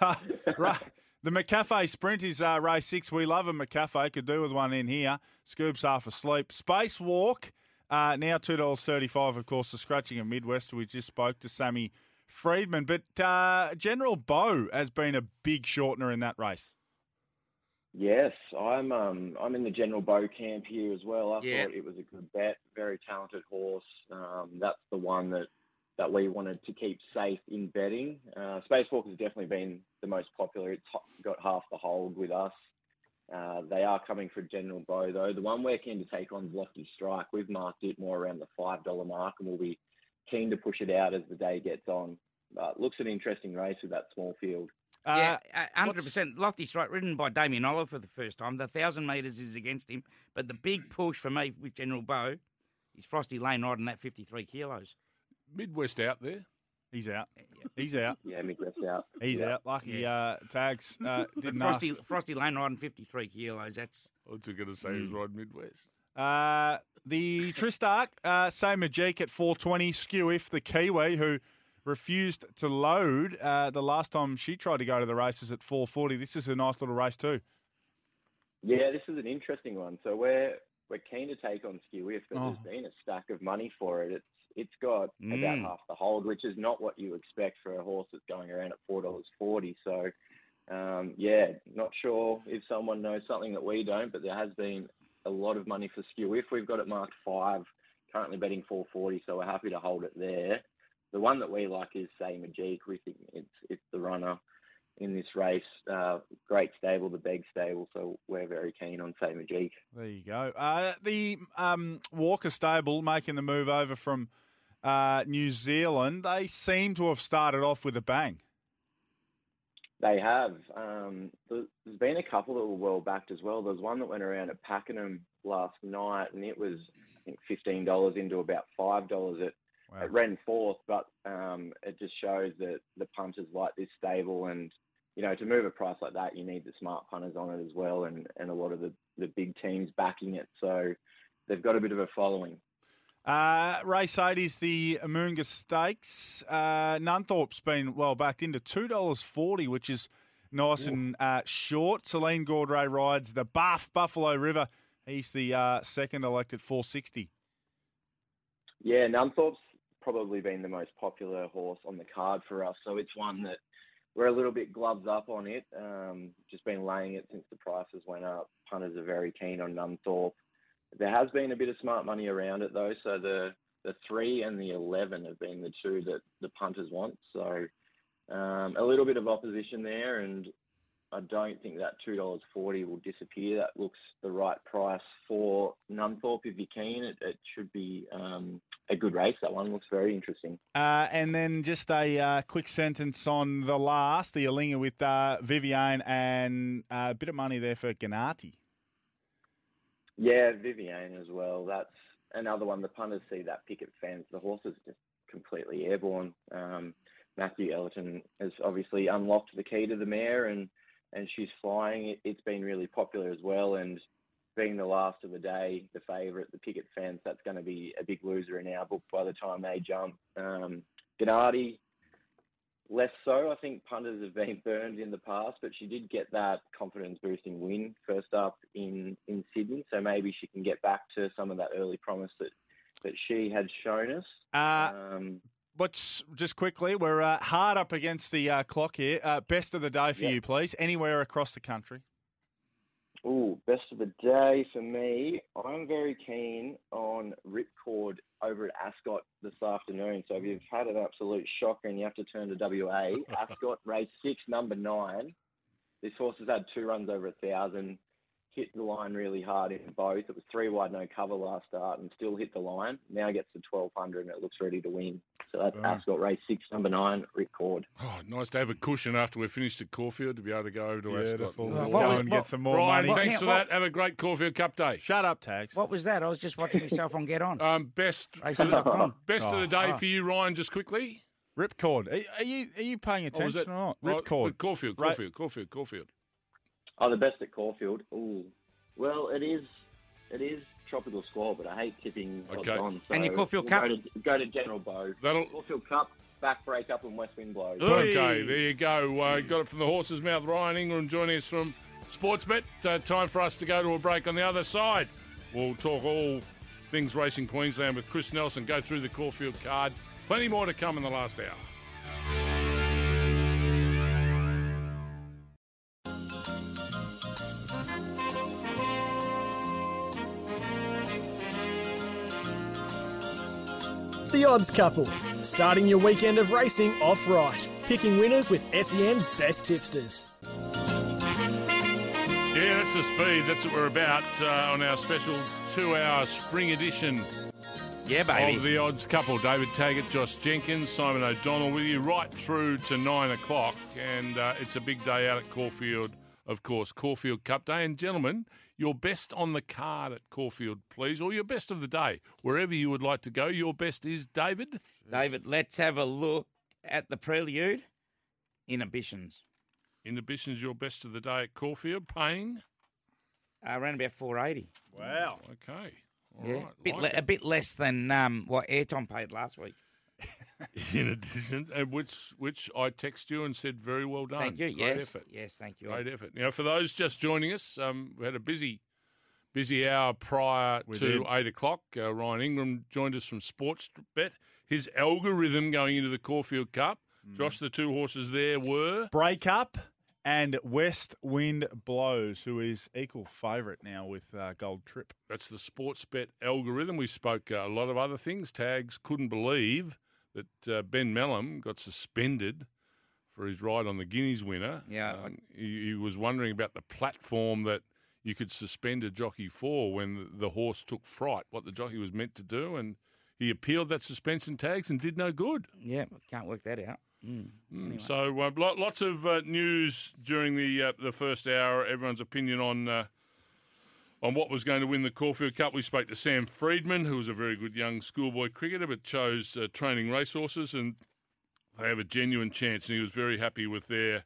[laughs] right. The McCafe Sprint is uh, race six. We love a McCafe. Could do with one in here. Scoob's half asleep. Spacewalk, uh, now $2.35. Of course, the scratching of Midwest. We just spoke to Sammy Freedman. But uh, General Bow has been a big shortener in that race. Yes, I'm um I'm in the General Bow camp here as well. I Yeah. thought it was a good bet, very talented horse. Um, that's the one that that we wanted to keep safe in betting. Uh, Spacewalk has definitely been the most popular. It's got half the hold with us. Uh, they are coming for General Bow though. The one we're keen to take on is Lofty Strike. We've marked it more around the five dollar mark, and we'll be keen to push it out as the day gets on. But looks an interesting race with that small field. yeah, Uh, hundred percent. Lofty strike ridden by Damian Oliver for the first time. The thousand metres is against him, but the big push for me with General Bow is Frosty Lane riding that fifty three kilos. Midwest out there. He's out. [laughs] He's out. Yeah, Midwest out. He's Yeah. out. Lucky uh, tags uh, [laughs] didn't Frosty, ask. Frosty Lane riding 53 kilos. That's I was going to say he was riding Midwest. Uh, the Tristark, uh, same Majik at 420. Skew Wiff the Kiwi, who refused to load uh, the last time she tried to go to the races at 440. This is a nice little race too. Yeah, this is an interesting one. So we're we're keen to take on Skew Wiff, but Oh. there's been a stack of money for it. It's it's got about Mm. half the hold, which is not what you expect for a horse that's going around at four dollars forty. So um, yeah, not sure if someone knows something that we don't, but there has been a lot of money for Skew Wiff. We've got it marked five, currently betting four forty, so we're happy to hold it there. The one that we like is Say Majik. We think it's it's the runner in this race. Uh, great stable, the Beg stable, so we're very keen on Say Majik. There you go. Uh, the um, Walker stable making the move over from uh, New Zealand. They seem to have started off with a bang. They have. Um, there's been a couple that were well backed as well. There's one that went around at Pakenham last night, and it was I think fifteen dollars into about five dollars at, Wow. at Ren fourth. But um, it just shows that the punters like this stable, and you know to move a price like that, you need the smart punters on it as well, and, and a lot of the, the big teams backing it. So they've got a bit of a following. Uh, race eight is the Moonga Stakes. Uh, Nunthorpe's been well backed into two dollars forty, which is nice and uh, short. Celine Gaudray rides the Buff Buffalo River. He's the uh, second elected four sixty. Yeah, Nunthorpe's probably been the most popular horse on the card for us, so it's one that we're a little bit gloves up on it. Um, just been laying it since the prices went up. Punters are very keen on Nunthorpe. There has been a bit of smart money around it though, so the the three and the eleven have been the two that the punters want. So um, a little bit of opposition there, and I don't think that two dollars forty will disappear. That looks the right price for Nunthorpe if you're keen. It, it should be um, a good race. That one looks very interesting. Uh, and then just a uh, quick sentence on the last, the Alinga with uh, Viviane and uh, a bit of money there for Ganati. Yeah, Viviane as well. That's another one. The punters see that picket fence. The horse is just completely airborne. Um, Matthew Ellerton has obviously unlocked the key to the mare, and and she's flying. It, it's been really popular as well, and being the last of the day, the favourite, the picket fence, that's going to be a big loser in our book by the time they jump. Um, Gennady, less so. I think punters have been burned in the past, but she did get that confidence boosting win first up in, in Sydney. So maybe she can get back to some of that early promise that, that she had shown us. Uh, Um, What's just quickly, we're uh, hard up against the uh, clock here. Uh, best of the day for you, please. Anywhere across the country. Ooh, best of the day for me. I'm very keen on Ripcord over at Ascot this afternoon. So if you've had an absolute shocker and you have to turn to WA, [laughs] Ascot race six, number nine. This horse has had two runs over a thousand, hit the line really hard in both. It was three wide, no cover last start, and still hit the line. Now gets to 1200 and it looks ready to win. So that's Boom. Ascot race six, number nine, Ripcord. Oh, nice to have a cushion after we're finished at Caulfield to be able to go over to Ascot. Beautiful. Well, Let's what go was- and what- get some more Ryan, money. thanks for that. Have a great Caulfield Cup day. Shut up, Tags. what was that? I was just watching myself on Get On. Um, best [laughs] Racing.com. [laughs] best of the day Oh. for you, Ryan. Just quickly. Ripcord. Are, are you are you paying Or was attention it- or not? Oh, Ripcord. Caulfield, Caulfield, Caulfield, Caulfield. Oh, the best at Caulfield. Ooh, well, it is. It is tropical squall, but I hate tipping odds Okay. on. So And your Caulfield we'll Cup? Go to, go to General Bow. That'll. Caulfield Cup back break up and West Wind blows. Okay, there you go. Uh, got it from the horse's mouth. Ryan Ingram joining us from Sportsbet. Uh, time for us to go to a break on the other side. We'll talk all things racing Queensland with Chris Nelson. Go through the Caulfield card. Plenty more to come in the last hour. The Odds Couple, starting your weekend of racing off right, picking winners with SEN's best tipsters. Yeah, that's the speed. That's what we're about uh, on our special two-hour spring edition Yeah, baby. of the odds couple. David Taggart, Josh Jenkins, Simon O'Donnell with you right through to nine o'clock. And uh, it's a big day out at Caulfield, of course, Caulfield Cup Day. And gentlemen, your best on the card at Caulfield, please, or your best of the day, wherever you would like to go. Your best is David. David, let's have a look at the prelude. Inhibitions. Inhibitions, your best of the day at Caulfield. Payne. Uh, around about 480. Wow. Okay. All yeah. right. Bit Like le- a bit less than um, what Ayrton paid last week. [laughs] In addition, and which which I text you and said very well done. Thank you. Great yes. effort. Yes, thank you. Great effort. Now, for those just joining us, um, we had a busy, busy hour prior We to did. eight o'clock. Uh, Ryan Ingram joined us from Sports Bet. His algorithm going into the Caulfield Cup. Mm. Josh, the two horses there were Breakup and West Wind Blows, who is equal favourite now with uh, Gold Trip. that's the Sportsbet algorithm. We spoke uh, a lot of other things. Tags couldn't believe that uh, Ben Melham got suspended for his ride on the Guineas winner. Yeah. Um, he, he was wondering about the platform that you could suspend a jockey for when the horse took fright, what the jockey was meant to do, and he appealed that suspension tags and did no good. Yeah, can't work that out. Mm. Mm, Anyway. So uh, lots of uh, news during the uh, the first hour. Everyone's opinion on uh, on what was going to win the Caulfield Cup. We spoke to Sam Freedman, who was a very good young schoolboy cricketer, but chose uh, training racehorses, and they have a genuine chance. And he was very happy with their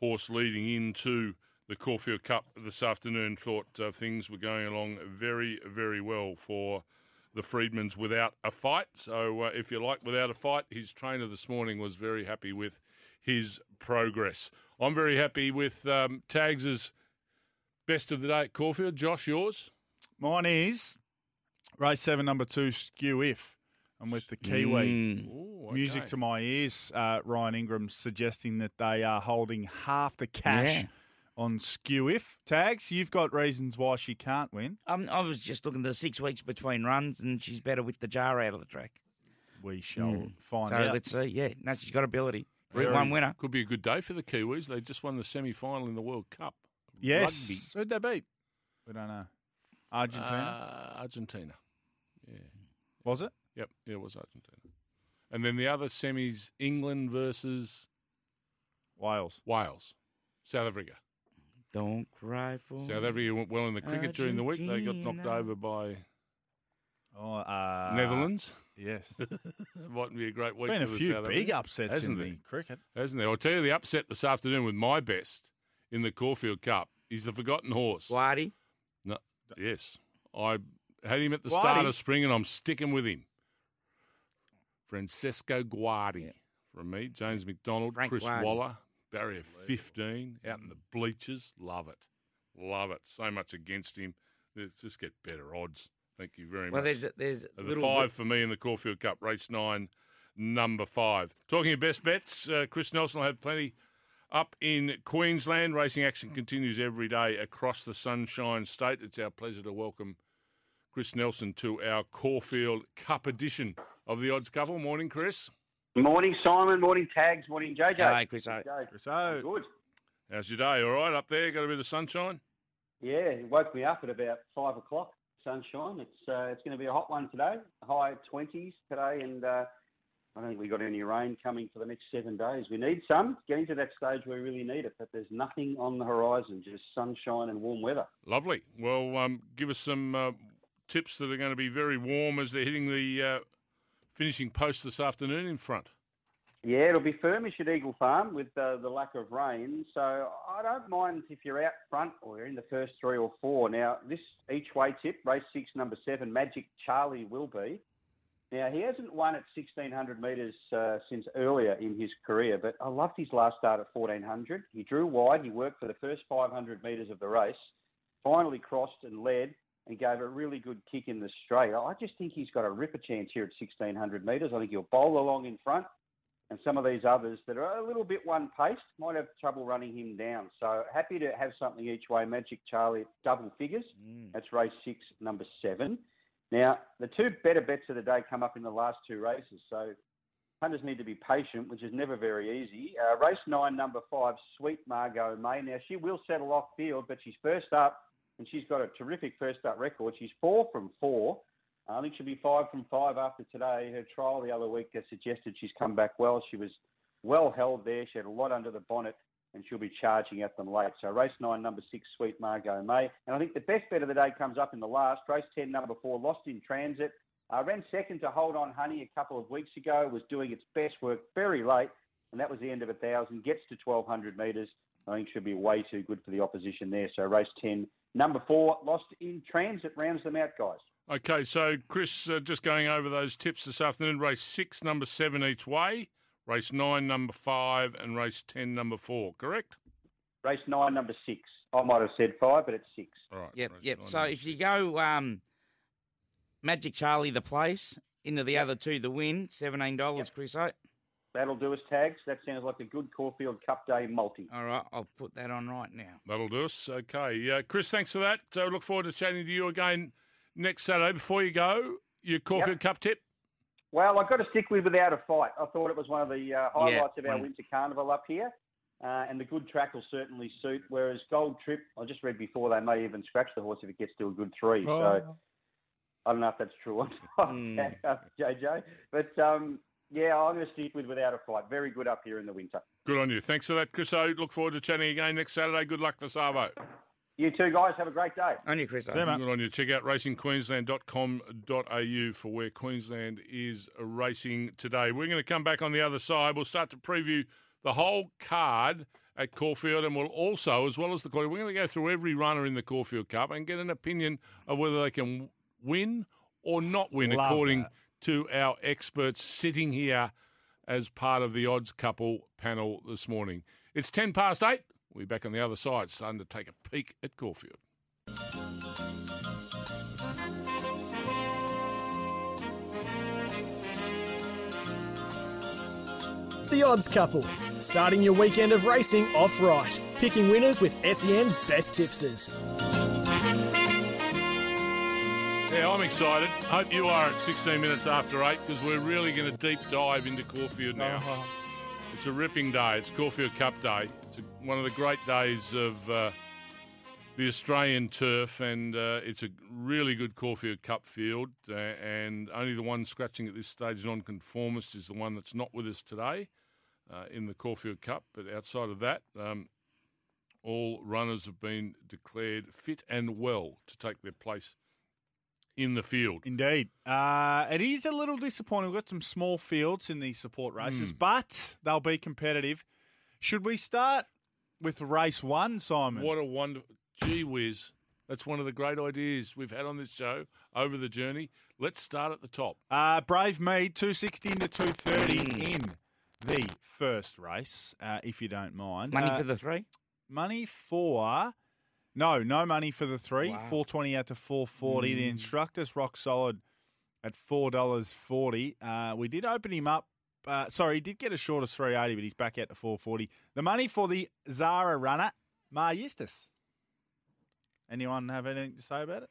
horse leading into the Caulfield Cup this afternoon. Thought uh, things were going along very, very well for the Freedmans without a fight. So, uh, if you like, without a fight, his trainer this morning was very happy with his progress. I'm very happy with um, Tags's best of the day at Caulfield. Josh, yours? Mine is race seven, number two, Skew Wiff. I'm with the Kiwi. Mm. Ooh, Music to my ears, uh, Ryan Ingram suggesting that they are holding half the cash Yeah. on Skew Wiff. Tags, you've got reasons why she can't win. Um, I was just looking at the six weeks between runs, and she's better with the jar out of the track. We shall Mm. find so out. let's see. Yeah, no, she's got ability. Route Very- one winner. Could be a good day for the Kiwis. They just won the semi final in the World Cup. Yes. Who'd they beat? We don't know. Argentina? Uh, Argentina. Yeah. was it? Yep. Yeah, it was Argentina. And then the other semis, England versus Wales. Wales, South Africa. Don't cry for South Africa went well in the cricket during the week. They got knocked over by Oh, uh, Netherlands. Yes. [laughs] Might be a great week Been a few South big Africans, upsets hasn't in there? the cricket. hasn't there? I'll tell you the upset this afternoon with my best in the Caulfield Cup He's the Forgotten Horse. Guardi. No yes. I had him at the Guardi? start of spring and I'm sticking with him. Francesco Guardi from me. James McDonald, Frank Chris Guardi. Waller, barrier 15, out in the bleachers. Love it. Love it. So much against him. Let's just get better odds. Thank you very Well, much. there's a, there's a Uh, The little five for me in the Caulfield Cup, race nine, number five. Talking of best bets, uh, Chris Nelson will have plenty up in Queensland. Racing action continues every day across the Sunshine State. It's our pleasure to welcome Chris Nelson to our Caulfield Cup edition of the Odds Couple. Morning, Chris. Morning, Simon. Morning, Tags. Morning, JJ. Hello, Chris. Joe. So, Good. How's your day? All right up there? Got a bit of sunshine? Yeah, it woke me up at about five o'clock. Sunshine. It's uh, it's going to be a hot one today. High twenties today, and uh, I don't think we got any rain coming for the next seven days. We need some. Getting to that stage where we really need it, but there's nothing on the horizon. Just sunshine and warm weather. Lovely. Well, um, give us some uh, tips that are going to be very warm as they're hitting the uh, finishing post this afternoon in front. Yeah, it'll be firmish at Eagle Farm with uh, the lack of rain. So I don't mind if you're out front or you're in the first three or four. Now, this each way tip, race six, number seven, Magic Charlie will be. Now, he hasn't won at 1600 metres uh, since earlier in his career, but I loved his last start at 1400. He drew wide, he worked for the first 500 metres of the race, finally crossed and led and gave a really good kick in the straight. I just think he's got a ripper chance here at 1600 metres. I think he'll bowl along in front and some of these others that are a little bit one paced might have trouble running him down. So happy to have something each way. Magic Charlie double figures. Mm. That's race six, number seven. Now the two better bets of the day come up in the last two races. So punters need to be patient, which is never very easy. Uh, race nine, number five, Sweet Margot May. Now she will settle off field, but she's first up, and she's got a terrific first up record. She's four from four. I think she'll be five from five after today. Her trial the other week suggested she's come back well. She was well held there. She had a lot under the bonnet, and she'll be charging at them late. So race nine, number six, Sweet Margot May. And I think the best bet of the day comes up in the last. Race 10, number four, Lost in Transit. Uh, ran second to Hold On Honey a couple of weeks ago, was doing its best work very late, and that was the end of a thousand. Gets to 1200 metres. I think should be way too good for the opposition there. So race 10, number four, Lost in Transit rounds them out, guys. Okay, so Chris, uh, just going over those tips this afternoon. Race six, number seven each way. Race nine, number five, and race ten, number four. Correct? Race nine, number six. I might have said five, but it's six. All right. Yep, race yep. nine, So number if you go um, Magic Charlie the place into the other two the win, seventeen dollars, Chris. Oh, That'll do us tags. That sounds like a good Caulfield Cup Day multi. All right, I'll put that on right now. That'll do us. Okay. Uh, Chris, thanks for that. So look forward to chatting to you again next Saturday. Before you go, your Caulfield Cup tip? Well, I've got to stick with without a fight. I thought it was one of the uh, highlights of our one- winter carnival up here. Uh, and the good track will certainly suit. Whereas Gold Trip, I just read before they may even scratch the horse if it gets to a good three. So I don't know if that's true or not, [laughs] Hmm. JJ. But um, yeah, I'm going to stick with without a fight. Very good up here in the winter. Good on you. Thanks for that, Chris. O. Look forward to chatting again next Saturday. Good luck this Arvo. You two guys have a great day. On you, Chris. Good on you. Check out racingqueensland.com.au for where Queensland is racing today. We're going to come back on the other side. We'll start to preview the whole card at Caulfield, and we'll also, as well as the quarter, we're going to go through every runner in the Caulfield Cup and get an opinion of whether they can win or not win, Love according that. to our experts sitting here as part of the odds couple panel this morning. It's 10 past 8. We'll be back on the other side, starting to take a peek at Caulfield. The Odds Couple, starting your weekend of racing off right, picking winners with SEN's best tipsters. Yeah, I'm excited. Hope you are at 16 minutes after 8 because we're really going to deep dive into Caulfield now. Uh-huh. It's a ripping day. It's Caulfield Cup Day. It's a, one of the great days of uh, the Australian turf, and uh, it's a really good Caulfield Cup field. Uh, and only the one scratching at this stage, non-conformist, is the one that's not with us today uh, in the Caulfield Cup. But outside of that, um, all runners have been declared fit and well to take their place in the field. Indeed. Uh, it is a little disappointing. We've got some small fields in these support races, but they'll be competitive. Should we start with race one, Simon? What a wonderful, gee whiz. That's one of the great ideas we've had on this show over the journey. Let's start at the top. Uh, Brave Mead, 260 into 230 in the first race, uh, if you don't mind. Money Uh, for the three. Money for. No, no money for the three. Wow. 420 out to 440. The instructor's rock solid at $4.40. Uh, we did open him up. Uh, sorry, he did get a short as 380, but he's back out to 440. The money for the Zahra runner, Maher Eustace. Anyone have anything to say about it?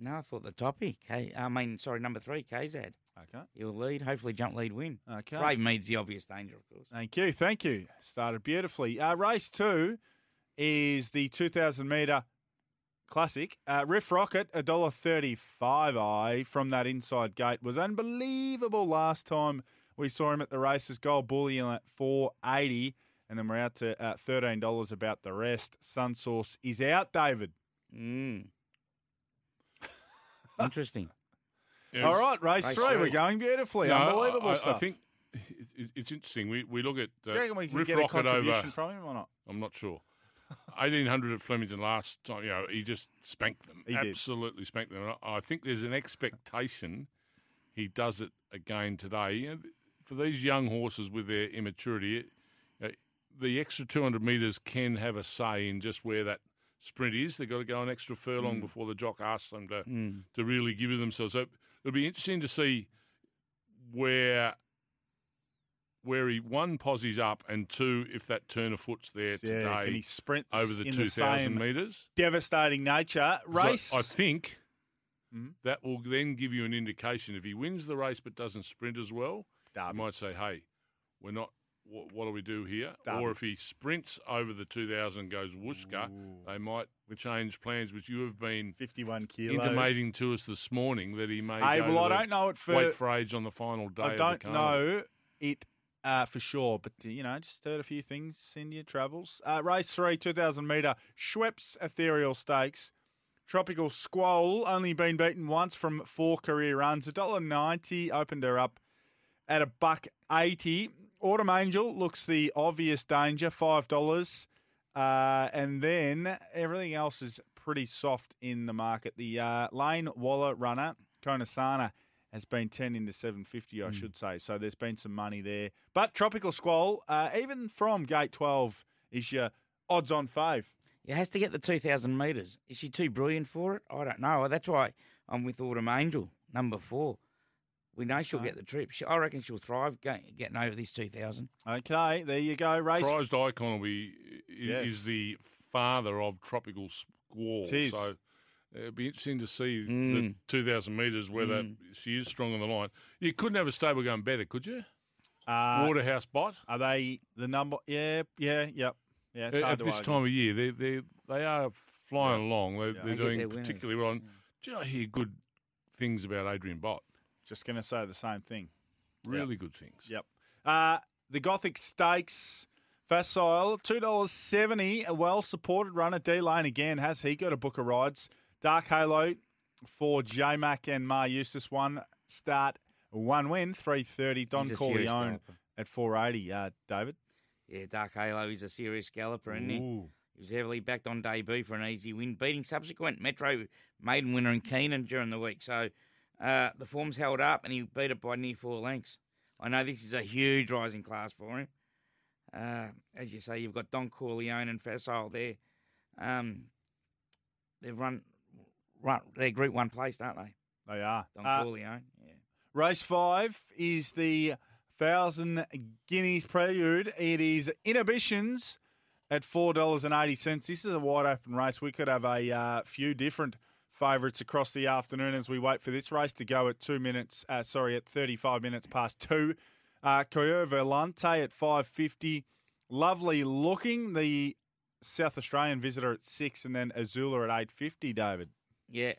No, I thought the toppy. K, I mean, sorry, number three, KZ. Okay. He'll lead. Hopefully, jump lead win. Okay. Brave Mead's the obvious danger, of course. Thank you. Thank you. Started beautifully. Uh, race two is the 2,000 metre classic. Uh, Riff Rocket, $1.35 I from that inside gate. Was unbelievable last time we saw him at the races. Gold Bullion at 480 and then we're out to uh, $13 about the rest. Sunsource is out, David. Mm. [laughs] Interesting. Yeah, All right, race, Race three. three. We're going beautifully. No, Unbelievable I, I, stuff. I think it's interesting. We we look at Do uh, you reckon we can Riff get a contribution over. from him or not? I'm not sure. 1800 at Flemington last time, you know, he just spanked them. He did. Absolutely spanked them. I I think there's an expectation he does it again today. You know, for these young horses with their immaturity, it, uh, the extra 200 metres can have a say in just where that sprint is. They've got to go an extra Mm. furlong before the jock asks them to, to really give it themselves. So it'll be interesting to see where where he one posies up and two if that turn of foot's there Yeah, today can he sprint over the two thousand metres. Devastating nature. Race. I think Mhm. that will then give you an indication if he wins the race but doesn't sprint as well. Derby. You might say, "Hey, we're not. What, what do we do here?" Derby. Or if he sprints over the two thousand and goes whooshka, they might change plans, which you have been 51 kilos. intimating to us this morning that he may. Hey, go well, I don't know it for. Wait for age on the final day. I don't know it uh, for sure. But, you know, just heard a few things in your travels. Uh, race three, 2,000 metre, Schweppes Ethereal Stakes. Tropical Squall, only been beaten once from four career runs. $1.90 opened her up at a buck 80. Autumn Angel looks the obvious danger, $5. Uh, and then everything else is pretty soft in the market. The uh, Lane Waller runner, Konasana, has been 10 into 750, I should say. So there's been some money there. But Tropical Squall, uh, even from gate 12, is your odds on fave. It has to get the 2,000 metres. Is she too brilliant for it? I don't know. That's why I'm with Autumn Angel, number four. We know she'll get the trip. She, I reckon she'll thrive go- getting over this 2,000. Okay, there you go. Race. Prized Icon will be i- Yes. is the father of Tropical Squall. It is. So it'll be interesting to see the Mm. 2,000 metres whether Mm. she is strong on the line. You couldn't have a stable going better, could you? Uh, Waterhouse Bott. Are they the number? Yeah, yeah, yep. Yeah, it's At, hard at to this argue. time of year, they they they are flying along. They're, Yeah. they're They get doing their winners. particularly well. And Do you know, I hear good things about Adrian Bott? Just going to say the same thing. Really good things. Yep. Uh, the Gothic Stakes, Facile, $2.70. A well supported runner. D Lane again. Has he got a book of rides? Dark Halo for J Mac and Maher Eustace. One start, one win, 330. Don He's Corleone at 480. Uh, David? Yeah, Dark Halo is a serious galloper, isn't he? Ooh. He was heavily backed on debut for an easy win, beating subsequent Metro maiden winner in Keenan during the week. So uh, the form's held up, and he beat it by near four lengths. I know this is a huge rising class for him. Uh, as you say, you've got Don Corleone and Facile there. Um, they've run, run, they're Group One placed, aren't they? They are. Don Uh, Corleone. Yeah. Race five is the thousand guineas prelude. It is inhibitions at four dollars and eighty cents. This is a wide open race. We could have a uh, few different favourites across the afternoon as we wait for this race to go at two minutes. Uh, sorry, at thirty-five minutes past two. Uh, Coeur Volante at five fifty. Lovely looking. The South Australian visitor at six, and then Azula at eight fifty. David. Yeah,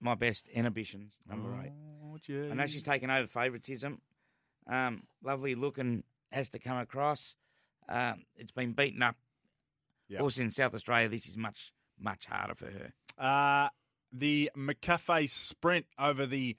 my best inhibitions, number eight. Oh, I know she's taken over favouritism. Um, lovely looking has to come across. Um, it's been beaten up. Yep. Of course, in South Australia, this is much, much harder for her. Uh, the McCafe sprint over the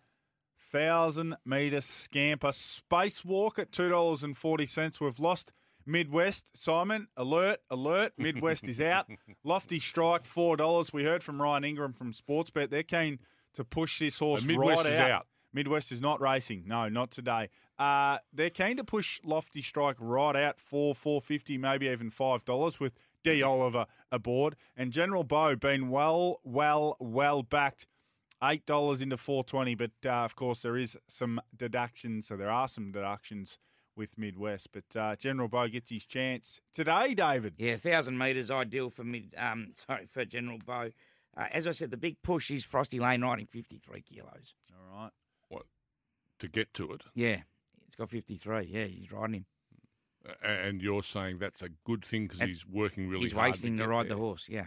thousand metre scamper spacewalk at two dollars and forty cents. We've lost Midwest. Simon, alert, alert! Midwest is out. [laughs] Lofty strike four dollars. We heard from Ryan Ingram from Sportsbet. They're keen to push this horse Midwest right is out. out. Midwest is not racing. No, not today. Uh, they're keen to push Lofty Strike right out for four fifty, maybe even five dollars with D Oliver aboard and General Bow been well, well, well backed. Eight dollars into four twenty, but uh, of course there is some deductions. So there are some deductions with Midwest, but uh, General Bow gets his chance today. David, Yeah, thousand metres ideal for mid. Um, sorry for General Bow. Uh, as I said, the big push is Frosty Lane riding fifty three kilos. all right. What to get to it? Yeah, he's got fifty three. Yeah, he's riding him. A- And you're saying that's a good thing because he's working really he's hard. He's wasting to get ride there. the horse. Yeah.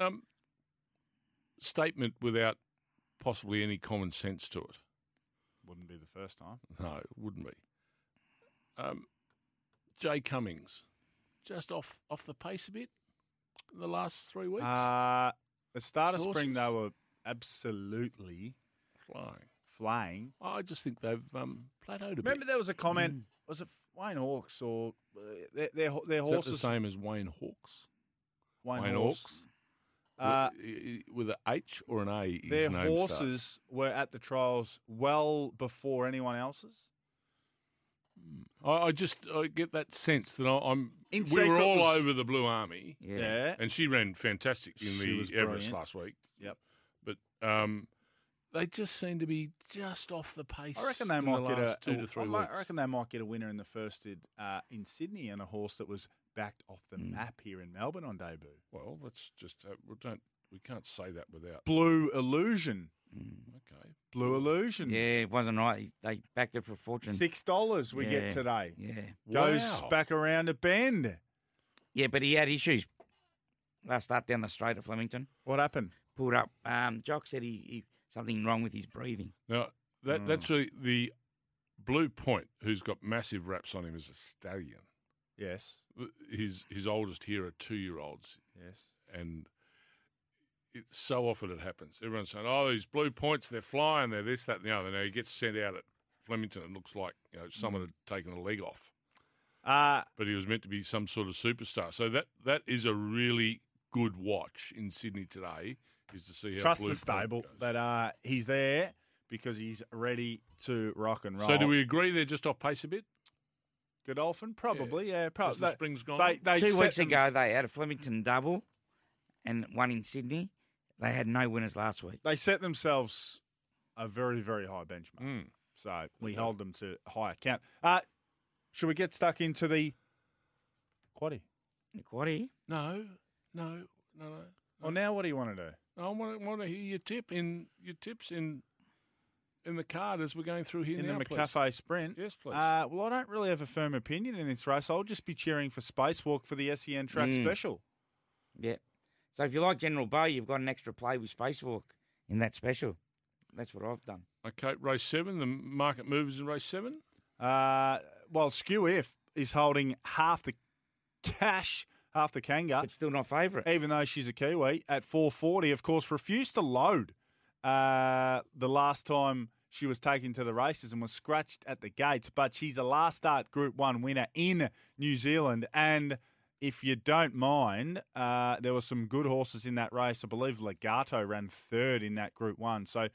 Um, statement without possibly any common sense to it. Wouldn't be the first time. No, it wouldn't be. Um, Jay Cummings, just off off the pace a bit in the last three weeks. Uh, the start of Horses. spring they were absolutely Flying. flying. I just think they've um, plateaued a Remember, bit. Remember, there was a comment. Was it Wayne Hawkes or uh, their their, their Is that horses? the same as Wayne Hawkes? Wayne, Wayne Hawkes. Hawkes? Uh, with, with an H or an A? his their name horses starts? were at the trials well before anyone else's. I, I just I get that sense that I, I'm. In we were secret all was- over the Blue Army, Yeah. Yeah. and she ran fantastic in She was the Everest brilliant. last week. Yep. But um, they just seem to be just off the pace. I reckon they in might the get last a two to three I, weeks. might- I reckon they might get a winner in the first in, uh, in Sydney and a horse that was backed off the Hmm. map here in Melbourne on debut. Well, let's just uh, we don't we can't say that without. Blue Illusion. Okay. Blue Illusion. Yeah, it wasn't right. They backed it for a fortune. Six dollars we Yeah. get today. Yeah. Goes Wow. back around a bend. Yeah, but he had issues. Last start down the straight at Flemington. What happened? Pulled up. Um, Jock said he, he something wrong with his breathing. Now that Hmm. that's really the Blue Point, who's got massive raps on him as a stallion. Yes. His his oldest here are two year olds, Yes. and it, so often it happens. Everyone's saying, "Oh, these Blue Points, they're flying, they're this, that, and the other." Now he gets sent out at Flemington. It looks like you know someone Mm. had taken a leg off, Uh, but he was meant to be some sort of superstar. So that that is a really good watch in Sydney today. Is to see how trust Blue the stable goes. that uh, he's there because he's ready to rock and roll. So do we agree they're just off pace a bit? Godolphin? Probably, yeah. As probably. the spring's gone. They, they Two weeks them- ago, they had a Flemington double and one in Sydney. They had no winners last week. They set themselves a very, very high benchmark. Mm. So we Okay. hold them to high account. Uh, should we get stuck into the quaddy? Quaddy. No, no, no, no. Well, now what do you want to do? I want to, want to hear your tip in your tips in in the card as we're going through here in now, the please. McCafe Sprint. Yes, please. Uh, well, I don't really have a firm opinion in this race. I'll just be cheering for Spacewalk for the SEN track Mm. special. Yeah. So if you like General Bow, you've got an extra play with Spacewalk in that special. That's what I've done. okay, race seven. The market movers in race seven. Uh, well, Skew Wiff is holding half the cash, the Kanga, But still not favourite. even though she's a Kiwi at 440. Of course, refused to load uh, the last time she was taken to the races and was scratched at the gates. But she's a last start Group One winner in New Zealand and. If you don't mind, uh, there were some good horses in that race. I believe Legato ran third in that Group One. So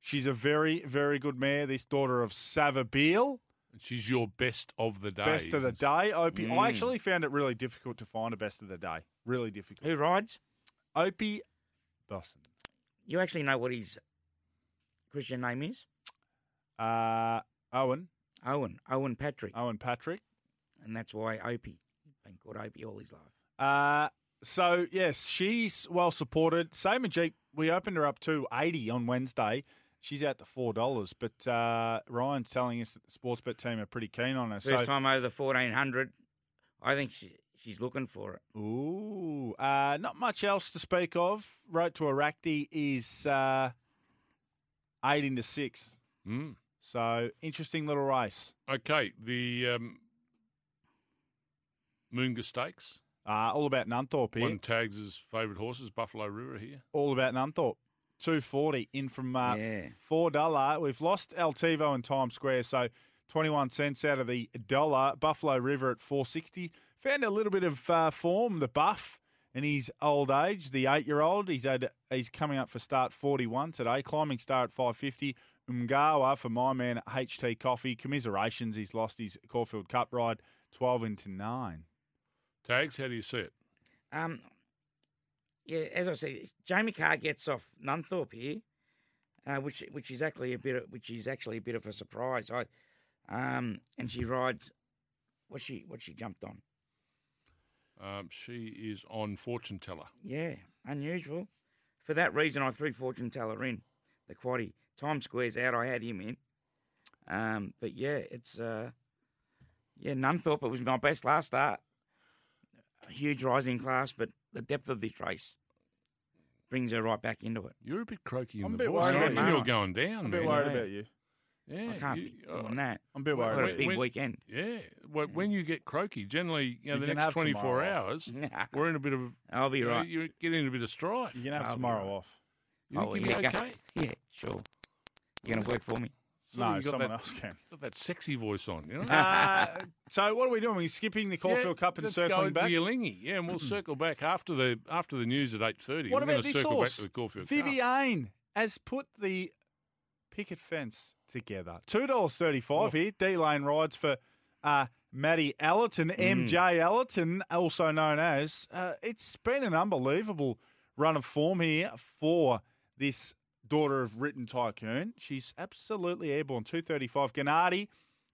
she's a very, very good mare. This daughter of Savabeel. And she's your best of the day. Best of the day, Opie. Mm. I actually found it really difficult to find a best of the day. Really difficult. Who rides? Opie Bosson. You actually know what his Christian name is? Uh, Owen. Owen. Owen Patrick. Owen Patrick. And that's why Opie. Been called Opie all his life. Uh, so, yes, she's well supported. Same Jeep. We opened her up to 80 on Wednesday. She's out to $4. But uh, Ryan's telling us that the Sportsbet team are pretty keen on her. First so, time over the 1400. I think she, she's looking for it. Ooh, uh, not much else to speak of. Road to Aracti is uh, 8 into 6. Mm. So, interesting little race. Okay, the um, Moonga Stakes. Uh, all about Nunthorpe here. One tags as favourite horses, Buffalo River here. All about Nunthorpe. 240 in from uh, Yeah. $4. We've lost Altivo and Times Square, so 21 cents out of the dollar. Buffalo River at 460. Found a little bit of uh, form, the buff in his old age, the eight-year-old. He's had he's coming up for start 41 today. Climbing star at 550. Umgawa for my man HT Coffee. Commiserations, he's lost his Caulfield Cup ride 12 into 9. Tags, how do you see it? Um, yeah, as I said, Jamie Kah gets off Nunthorpe here, uh, which which is actually a bit of, which is actually a bit of a surprise. I, um, and she rides. What she what she jumped on? Um, she is on Fortune Teller. Yeah, unusual. For that reason, I threw Fortune Teller in the quaddy. Times Square's out. I had him in. Um, but yeah, it's uh, yeah, Nunthorpe. It was my best last start. A huge rising class, but the depth of this race brings her right back into it. You're a bit croaky in I'm a the bit voice. worried I about reckon you. you're going down, I'm a man. bit worried about you. Yeah, I can't you- be uh, that. I'm a bit Well, worried What about a wait, big when- weekend. Yeah, well, when you get croaky, generally, you know, You the can next have 24 tomorrow off. hours, [laughs] we're in a bit of. I'll be you know, right. You're getting a bit of strife. you. You can have I'll be tomorrow off. You think Oh, you'll yeah, be go- okay? [laughs] Yeah, sure. You're going to work for me. No, someone that, else can. got that sexy voice on, you know? uh, so what are we doing? We're skipping the Caulfield Cup and circling back. to Yallingi. Yeah, and we'll circle back after the after the news at eight thirty. What We're about this circle horse? back to the Caulfield Cup. Viviane has put the picket fence together. Two dollars thirty-five here. D Lane rides for uh, Maddie Allerton, MJ Allerton, also known as. Uh, it's been an unbelievable run of form here for this daughter of Written Tycoon. She's absolutely airborne. Two thirty-five. Gennady,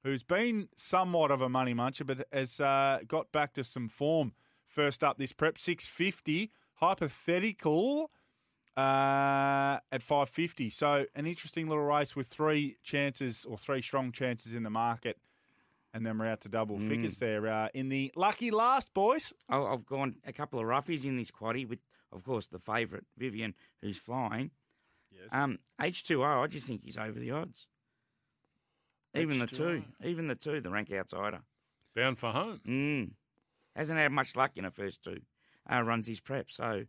who's been somewhat of a money muncher, but has uh, got back to some form. First up this prep, six fifty. Hypothetical uh, at 550. So an interesting little race with three chances or three strong chances in the market. And then we're out to double Mm. figures there uh, in the lucky last, boys. I- I've gone a couple of roughies in this quaddy with, of course, the favourite, Vivian, who's flying. Yes. Um, H2O, I just think he's over the odds. Even the H2O. two, even the two, the rank outsider. Bound for home. Mm. Hasn't had much luck in the first two uh, runs his prep. So,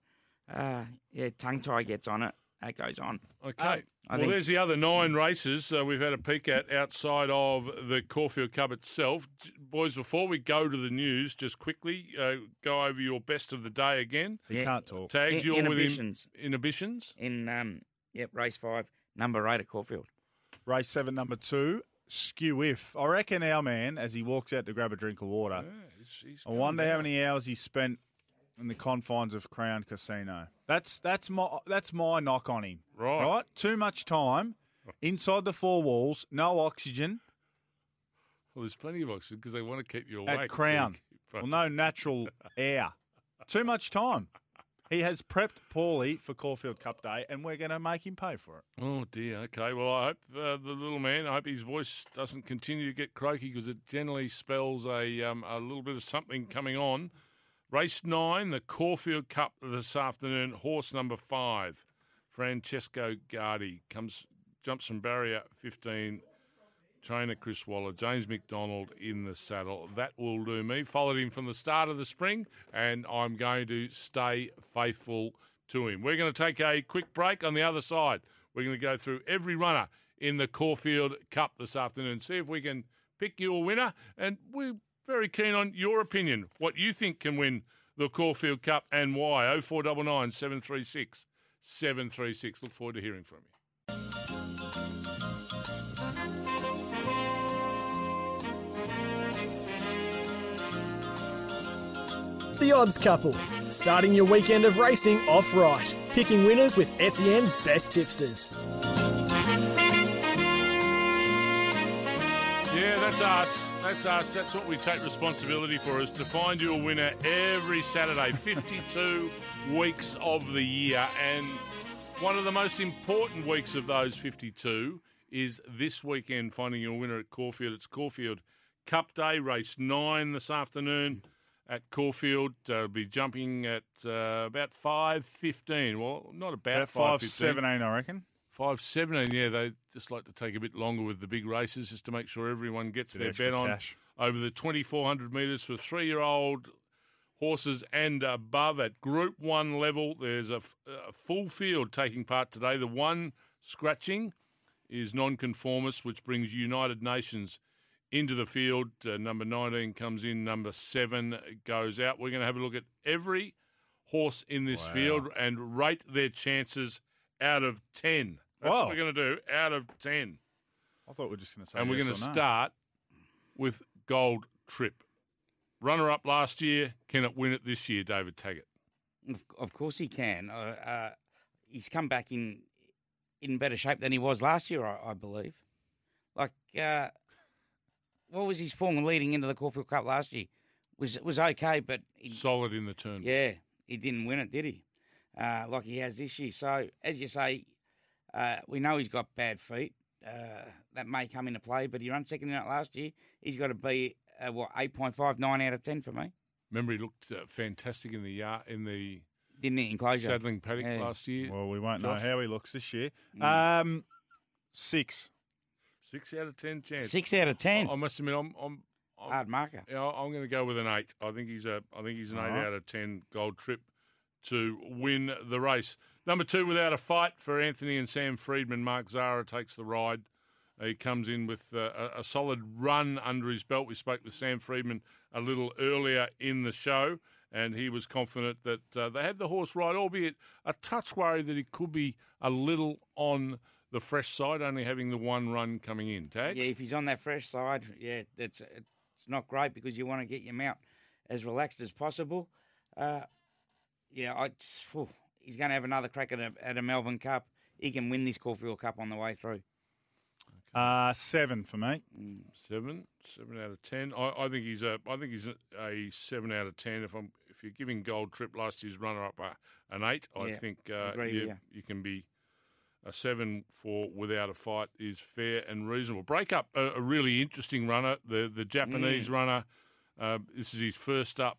uh, yeah, tongue tie gets on it. That goes on. Okay. I well, think- there's the other nine races uh, we've had a peek at outside of the Caulfield Cup itself. Boys, before we go to the news, just quickly uh, go over your best of the day again. He Yeah. can't talk. Tags In- you're with him. inhibitions. Inhibitions. In, um, yep, race five, number eight at Caulfield. Race seven, number two, Skew Wiff. I reckon our man, as he walks out to grab a drink of water, Yeah, he's- he's I wonder how down. many hours he spent in the confines of Crown Casino. That's that's my that's my knock on him. Right. Right? Too much time inside the four walls, no oxygen, Well, there's plenty of oxygen because they want to keep you awake. at so Crown. you keep- Well, [laughs] no natural air. Too much time. He has prepped poorly for Caulfield Cup Day, and we're going to make him pay for it. Oh dear. Okay. Well, I hope uh, the little man. I hope his voice doesn't continue to get croaky because it generally spells a um, a little bit of something coming on. Race nine, the Caulfield Cup this afternoon. Horse number five, Francesco Guardi comes jumps from barrier fifteen. Trainer Chris Waller, James McDonald in the saddle. That will do me. Followed him from the start of the spring, and I'm going to stay faithful to him. We're going to take a quick break on the other side. We're going to go through every runner in the Caulfield Cup this afternoon, see if we can pick you a winner. And we're very keen on your opinion, what you think can win the Caulfield Cup and why. 0499 736 736. Look forward to hearing from you. The Odds Couple, starting your weekend of racing off right, picking winners with SEN's best tipsters. Yeah, that's us. That's us. That's what we take responsibility for is to find you a winner every Saturday, [laughs] 52 weeks of the year. And one of the most important weeks of those 52 is this weekend finding your winner at Caulfield. It's Caulfield Cup Day, race nine this afternoon at Caulfield. Uh, be jumping at uh, about 5.15. Well, not about, About five 5.15. seventeen, I reckon. Five seventeen, yeah. They just like to take a bit longer with the big races, just to make sure everyone gets their bet on cash. over the twenty four hundred metres for three year old horses and above at Group One level. There's a, f- a full field taking part today. The one scratching is nonconformist, which brings United Nations into the field. Uh, number nineteen comes in. Number seven goes out. We're going to have a look at every horse in this Wow. field and rate their chances out of 10. That's Wow. what we're going to do, out of 10. I thought we were just going to say. and we're going to no. start with Gold Trip. Runner up last year, can it win it this year, David Taggart? Of, of course he can. Uh, uh, he's come back in in better shape than he was last year, I, I believe. Like, uh, what was his form leading into the Caulfield Cup last year? Was was okay, but he, Solid in the turn. yeah, he didn't win it, did he? Uh, like he has this year. So, as you say, uh, we know he's got bad feet. Uh, that may come into play, but he ran second in it last year. He's got to be uh, what eight point five, nine out of ten for me. Remember, he looked uh, fantastic in the yard, in the Didn't? Enclosure. saddling paddock Yeah. last year. Well, we won't Josh? know how he looks this year. Mm. Um, six. Six out of ten chance. Six out of ten. I, must admit, I'm, I'm, I'm Hard marker. Yeah, I'm going to go with an eight. I think he's a. I think he's an eight Alright. out of ten gold trip to win the race. Number two, without a fight for Anthony and Sam Freedman. Mark Zahra takes the ride. He comes in with uh, a, a solid run under his belt. We spoke with Sam Freedman a little earlier in the show, and he was confident that uh, they had the horse right, albeit a touch worried that he could be a little on the fresh side, only having the one run coming in. Tags? Yeah, if he's on that fresh side, yeah, it's it's not great because you want to get your mount as relaxed as possible. Uh, yeah, I phew, he's going to have another crack at a at a Melbourne Cup. He can win this Caulfield Cup on the way through. Uh, seven for me. Seven, seven out of ten. I, I think he's a. I think he's a, a seven out of ten. If I'm, if you're giving Gold Trip last year's runner up a, an eight, I Yeah, think uh, agree you, with you. you can be a 7 4 without a fight is fair and reasonable. Break up a, a really interesting runner, the the Japanese Mm. runner. Uh, this is his first up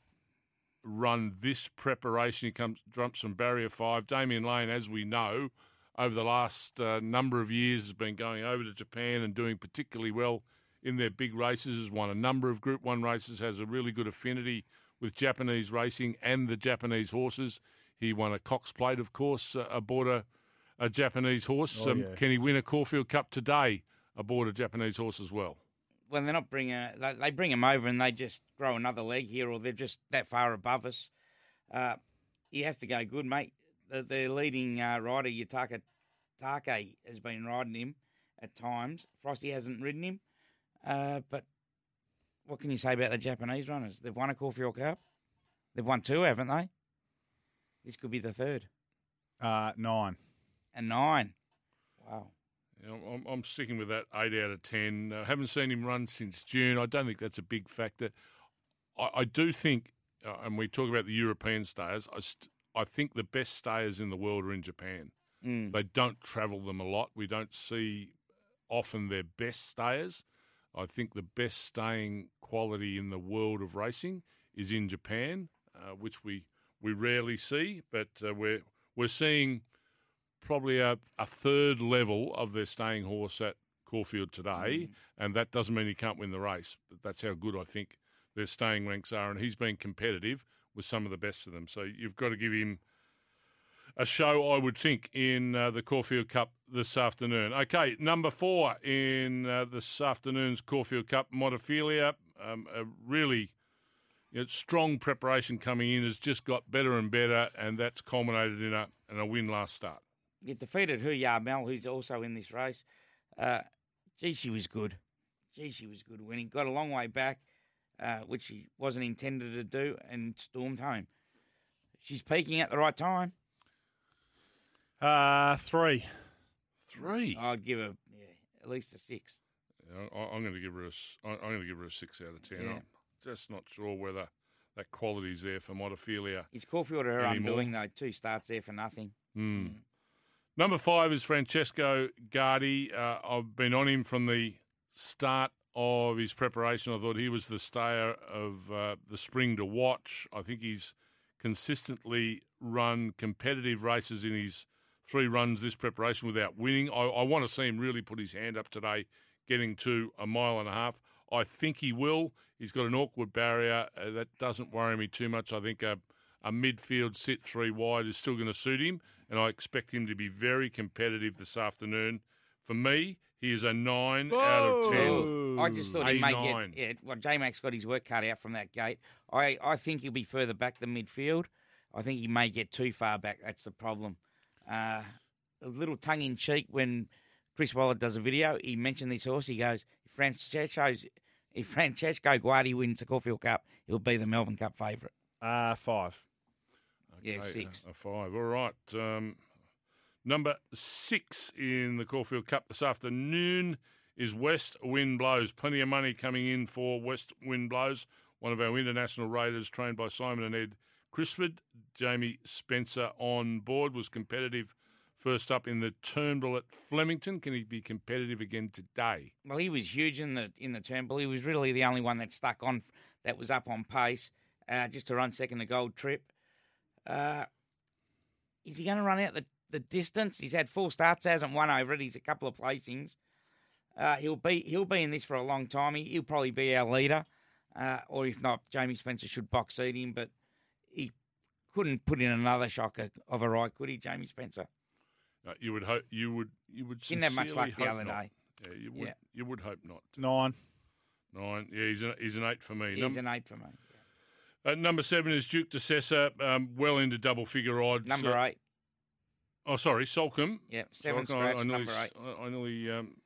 run this preparation. He comes jumps from barrier five. Damian Lane, as we know, over the last uh, number of years has been going over to Japan and doing particularly well in their big races. Has won a number of Group One races. Has a really good affinity with Japanese racing and the Japanese horses. He won a Cox Plate, of course, uh, aboard a, a Japanese horse. Oh, um, yeah. Can he win a Caulfield Cup today aboard a Japanese horse as well? Well, they're not bringing. A, they, they bring him over and they just grow another leg here, or they're just that far above us. Uh, he has to go good, mate. The, the leading uh, rider, Yutaka Take, has been riding him at times. Frosty hasn't ridden him, uh, but what can you say about the Japanese runners? They've won a Caulfield Cup. They've won two, haven't they? This could be the third Uh, nine. And nine. Wow. Yeah, I'm, I'm sticking with that eight out of ten. Uh, haven't seen him run since June. I don't think that's a big factor. I, I do think, uh, and we talk about the European stayers. I, st- I think the best stayers in the world are in Japan. Mm. They don't travel them a lot. We don't see often their best stayers. I think the best staying quality in the world of racing is in Japan, uh, which we, we rarely see, but uh, we're we're seeing probably a, a third level of their staying horse at Caulfield today, and that doesn't mean he can't win the race. But that's how good I think their staying ranks are, and he's been competitive with some of the best of them. So you've got to give him a show, I would think, in uh, the Caulfield Cup this afternoon. Okay, number four in uh, this afternoon's Caulfield Cup, Montefilia, um, a really you know, strong preparation coming in, has just got better and better, and that's culminated in a, in a win last start. You defeated Hoo Ya Mal, who's also in this race. Uh, gee, she was good. Gee, she was good winning. Got a long way back, uh, which she wasn't intended to do, and stormed home. She's peaking at the right time. Uh, three. Three. I'd give her yeah, at least a six. I, I'm going to give her a, s- I- I'm going to give her a six out of ten. Yeah. I'm just not sure whether that quality's there for Montefilia. It's Caulfield her Anymore? undoing though. Two starts there for nothing. Hmm. Number five is Francesco Guardi. Uh, I've been on him from the start of his preparation. I thought he was the stayer of uh, the spring to watch. I think he's consistently run competitive races in his three runs this preparation without winning. I, I want to see him really put his hand up today, getting to a mile and a half. I think he will. He's got an awkward barrier. Uh, that doesn't worry me too much. I think a, a midfield sit three wide is still going to suit him, and I expect him to be very competitive this afternoon. For me, he is a nine out of ten. I just thought he may 89. get. Yeah, well, J Max got his work cut out from that gate. I, I think he'll be further back than midfield. I think he may get too far back. That's the problem. Uh, a little tongue in cheek when Chris Waller does a video. He mentioned this horse. He goes, if Francesco, if Francesco Guardi wins the Caulfield Cup, he'll be the Melbourne Cup favourite. Uh, five. Yeah, Okay, six. A, five. All right. Um, number six in the Caulfield Cup this afternoon is West Wind Blows. Plenty of money coming in for West Wind Blows. One of our international raiders, trained by Simon and Ed Crisford. Jamie Spencer on board was competitive first up in the Turnbull at Flemington. Can he be competitive again today? Well, he was huge in the in the Turnbull. He was really the only one that stuck on, that was up on pace, uh, just to run second to gold trip. Uh, is he going to run out the, the distance? He's had four starts, hasn't won over it. He's a couple of placings. Uh, he'll be he'll be in this for a long time. He, he'll probably be our leader, uh, or if not, Jamie Spencer should box seat him. But he couldn't put in another shocker of a ride, could he, Jamie Spencer? Uh, you would hope. You would. You would. Didn't have much sincerely luck the hope other not. day. Yeah, you would. Yeah. You would hope not. Nine. Nine. Yeah, he's an, he's an eight for me. He's Num- an eight for me. Uh, number seven is Duke de Sessa, um, well into double figure odds. Number Uh, eight. Oh, sorry, Soulcombe. Yep, seven Soulcombe, scratch, I, I nearly, number eight. I, I nearly um,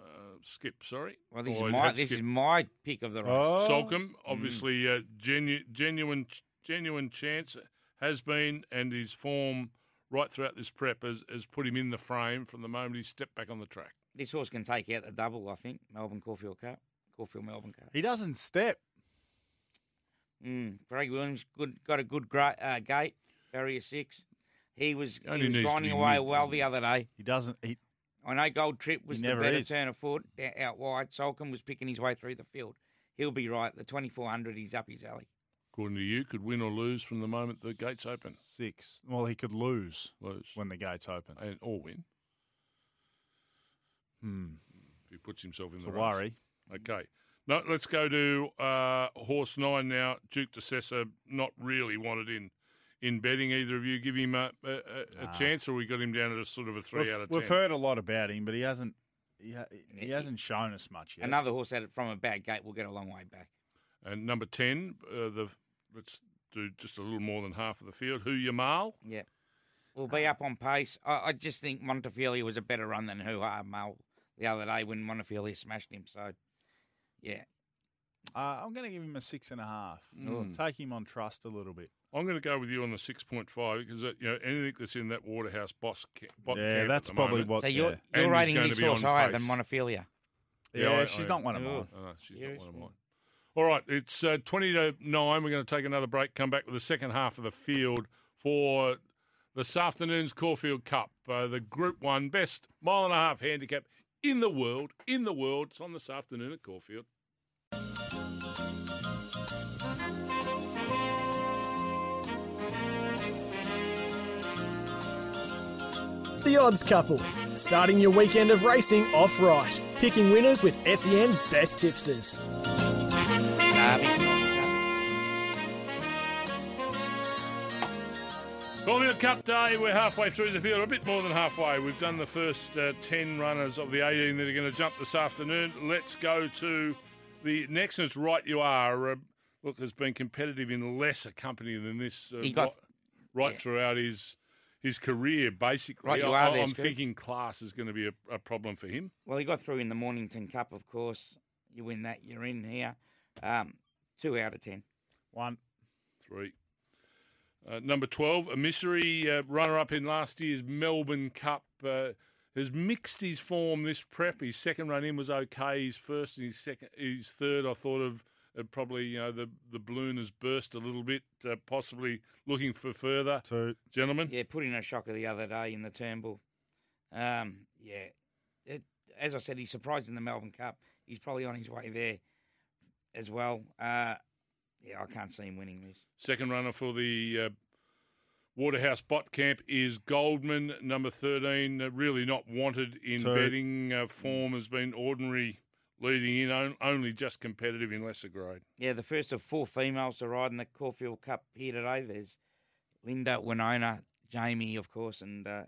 uh, skipped. Sorry. Well, this Or is I my had this is my pick of the race. Oh. Soulcombe, obviously, uh, genu- genuine, genuine chance has been, and his form right throughout this prep has, has put him in the frame from the moment he stepped back on the track. This horse can take out the double, I think. Melbourne Caulfield Cup, Caulfield Melbourne Cup. He doesn't step. Mm. Craig Williams, good, got a good gra- uh, gate, barrier six. He was Only he was needs grinding away mid, well the other day. He doesn't. He, I know Gold Trip was the better is. turn of foot out wide. Soulcombe was picking his way through the field. He'll be right. The 2400, he's up his alley. According to you, could win or lose from the moment the gates open. six. Well, he could lose Lose when the gates open. and or win. Hmm. if he puts himself in It's the a race. worry. Okay. No, let's go to uh, horse nine now. Duke de Sessa, not really wanted in in betting. Either of you give him a, a, a, a Nah. chance, or we got him down at a sort of a 3 we've, out of we've heard a lot about him, but he hasn't. He, ha- he hasn't shown us much yet. Another horse at it from a bad gate will get a long way back. And number ten, uh, the let's do just a little more than half of the field. Hoo Ya Mal? Yeah. We'll be up on pace. I, I just think Montefilia was a better run than Hoo Ya Mal the other day when Montefilia smashed him. So, yeah. Uh, I'm going to give him a six and a half. Mm. Take him on trust a little bit. I'm going to go with you on the six point five because uh, you know anything that's in that Waterhouse boss ca- bot Yeah, camp at that's the probably moment- what. So you're, yeah. You're rating going this horse higher pace. than Montefilia. Yeah, I- she's I- not one of Ooh. mine. Oh, no, she's not one of Seriously? mine. All right, it's uh, 20 to 9. We're going to take another break, come back with the second half of the field for this afternoon's Caulfield Cup. Uh, the Group 1 best mile and a half handicap in the world. In the world. It's on this afternoon at Caulfield. The Odds Couple, starting your weekend of racing off right, picking winners with SEN's best tipsters. Derby. Caulfield Cup Day, we're halfway through the field, a bit more than halfway. We've done the first uh, 10 runners of the 18 that are going to jump this afternoon. Let's go to the next. and It's right, you are. Uh, look, has been competitive in lesser company than this uh, got- right, right yeah. throughout his his career, basically. Right, you I, there, I'm Scoop. thinking class is going to be a, a problem for him. Well, he got through in the Mornington Cup, of course. You win that, you're in here. Um, two out of ten. One. Three. Uh, number 12, Emissary uh, runner up in last year's Melbourne Cup. Uh, has mixed his form this prep. His second run in was okay. His first and his second, his third, I thought of uh, probably you know the the balloon has burst a little bit. Uh, possibly looking for further, Two. gentlemen. Yeah, put in a shocker the other day in the Turnbull. Um, yeah, it, as I said, he's surprised in the Melbourne Cup. He's probably on his way there as well. Uh, yeah, I can't see him winning this. Second runner for the uh, Waterhouse Bott Camp is Goldman, number 13. Uh, really not wanted in Two. betting. Uh, form has been ordinary leading in, on, only just competitive in lesser grade. Yeah, the first of four females to ride in the Caulfield Cup here today. There's Linda, Winona, Jamie, of course, and uh,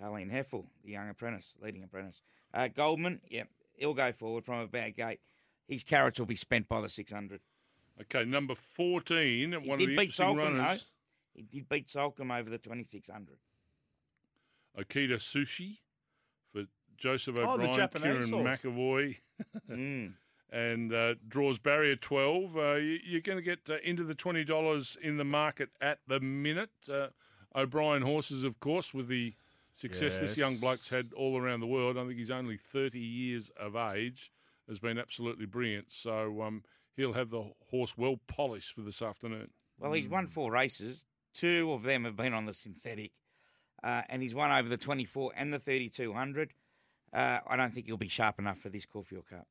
Carleen Hefel, the young apprentice, leading apprentice. Uh, Goldman, yeah, he'll go forward from a bad gate. His carrots will be spent by the 600. Okay, number 14, one of the beat interesting runners, He did beat Soulcombe over the 2600. Okita Soushi Joseph Oh, O'Brien, Japanese Kieran horse. McEvoy, [laughs] mm. and uh, draws barrier 12. Uh, you, you're going to get uh, into the $20 in the market at the minute. Uh, O'Brien horses, of course, with the success this young bloke's had all around the world. I think he's only 30 years of age, has been absolutely brilliant. So um, he'll have the horse well polished for this afternoon. Well, he's won four races. Two of them have been on the synthetic. Uh, and he's won over the 24 and the 3200. Uh, I don't think he'll be sharp enough for this Caulfield Cup.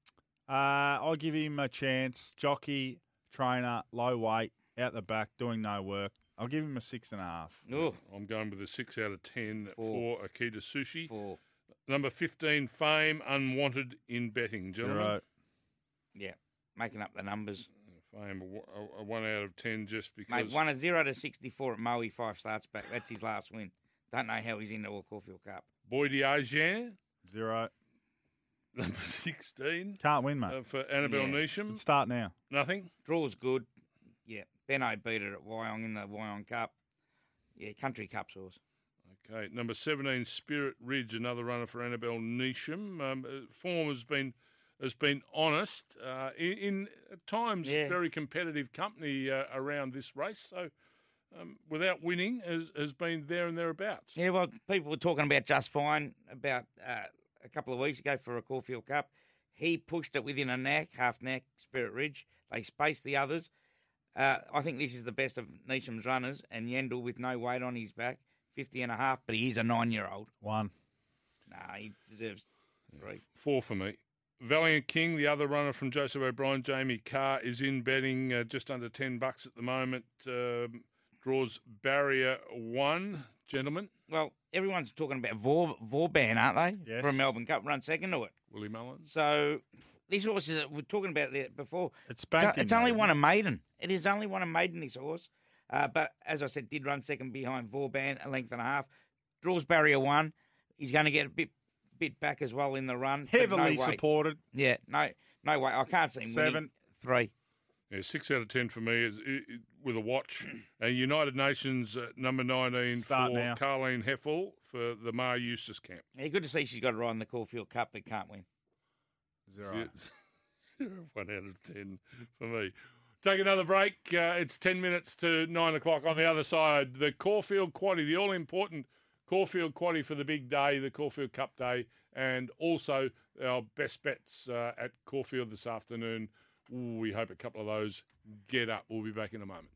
Uh, I'll give him a chance. Jockey, trainer, low weight, out the back, doing no work. I'll give him a six and a half. Oh, I'm going with a 6 out of 10 for Okita Soushi. four. Number 15, Fame, unwanted in betting, gentlemen. Zero. Yeah, making up the numbers. Fame, a, a, a 1 out of 10 just because. Mate, won a 0 to 64 at Moe, five starts back. That's his last win. Don't know how he's into a Caulfield Cup. Boy Diagent, Zero. [laughs] number 16 Can't win, mate. uh, for Annabelle Yeah. Neesham. Start now. Nothing. Draw Draw's good. Yeah, Benno beat it at Wyong in the Wyong Cup. Yeah, Country Cups horse. Okay, number 17, Spirit Ridge, another runner for Annabel Neasham. Um, uh, form has been has been honest uh, in, in at times Yeah. very competitive company uh, around this race. So um, without winning, has, has been there and thereabouts. Yeah, well, people were talking about just fine about uh, a couple of weeks ago for a Caulfield Cup. He pushed it within a neck, half neck, Spirit Ridge. They spaced the others. Uh, I think this is the best of Neasham's runners, and Yendel with no weight on his back, 50 and a half, but he is a nine year old. One. Nah, he deserves three. Four for me. Valiant King, the other runner from Joseph O'Brien, Jamie Kah, is in betting uh, just under 10 bucks at the moment. Um, draws barrier one, gentlemen. Well, everyone's talking about Vor, Vauban, aren't they? Yes. A Melbourne Cup run second to it. Willie Mullins. So these horses that we're talking about there before. It's banked it's only one a maiden. It is only one a maiden. This horse, uh, but as I said, did run second behind Vauban, a length and a half. Draws barrier one. He's going to get a bit bit back as well in the run. but no Heavily supported. Yeah, no, no way. I can't see him winning. Seven. three. Yeah, six out of ten for me is, i i with a watch. [clears throat] And United Nations uh, number nineteen Start for now. Carleen Hefel for the Maher Eustace camp. Yeah, good to see she's got a ride in the Caulfield Cup, but can't win. Zero. Zero- [laughs] Zero, one out of ten for me. Take another break. Uh, it's ten minutes to nine o'clock on the other side. The Caulfield Quaddy, the all important Caulfield Quaddy for the big day, the Caulfield Cup day, and also our best bets uh, at Caulfield this afternoon. We hope a couple of those get up. We'll be back in a moment.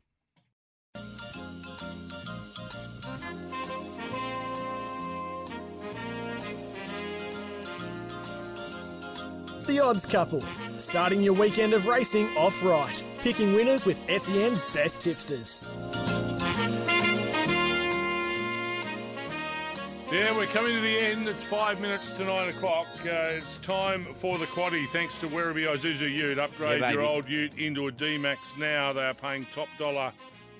The Odds Couple, starting your weekend of racing off right, picking winners with SEN's best tipsters. Yeah, we're coming to the end. It's five minutes to nine o'clock. Uh, it's time for the quaddy. Thanks to Werribee Isuzu Ute. Upgrade Yeah, your old Ute into a D-Max now. They are paying top dollar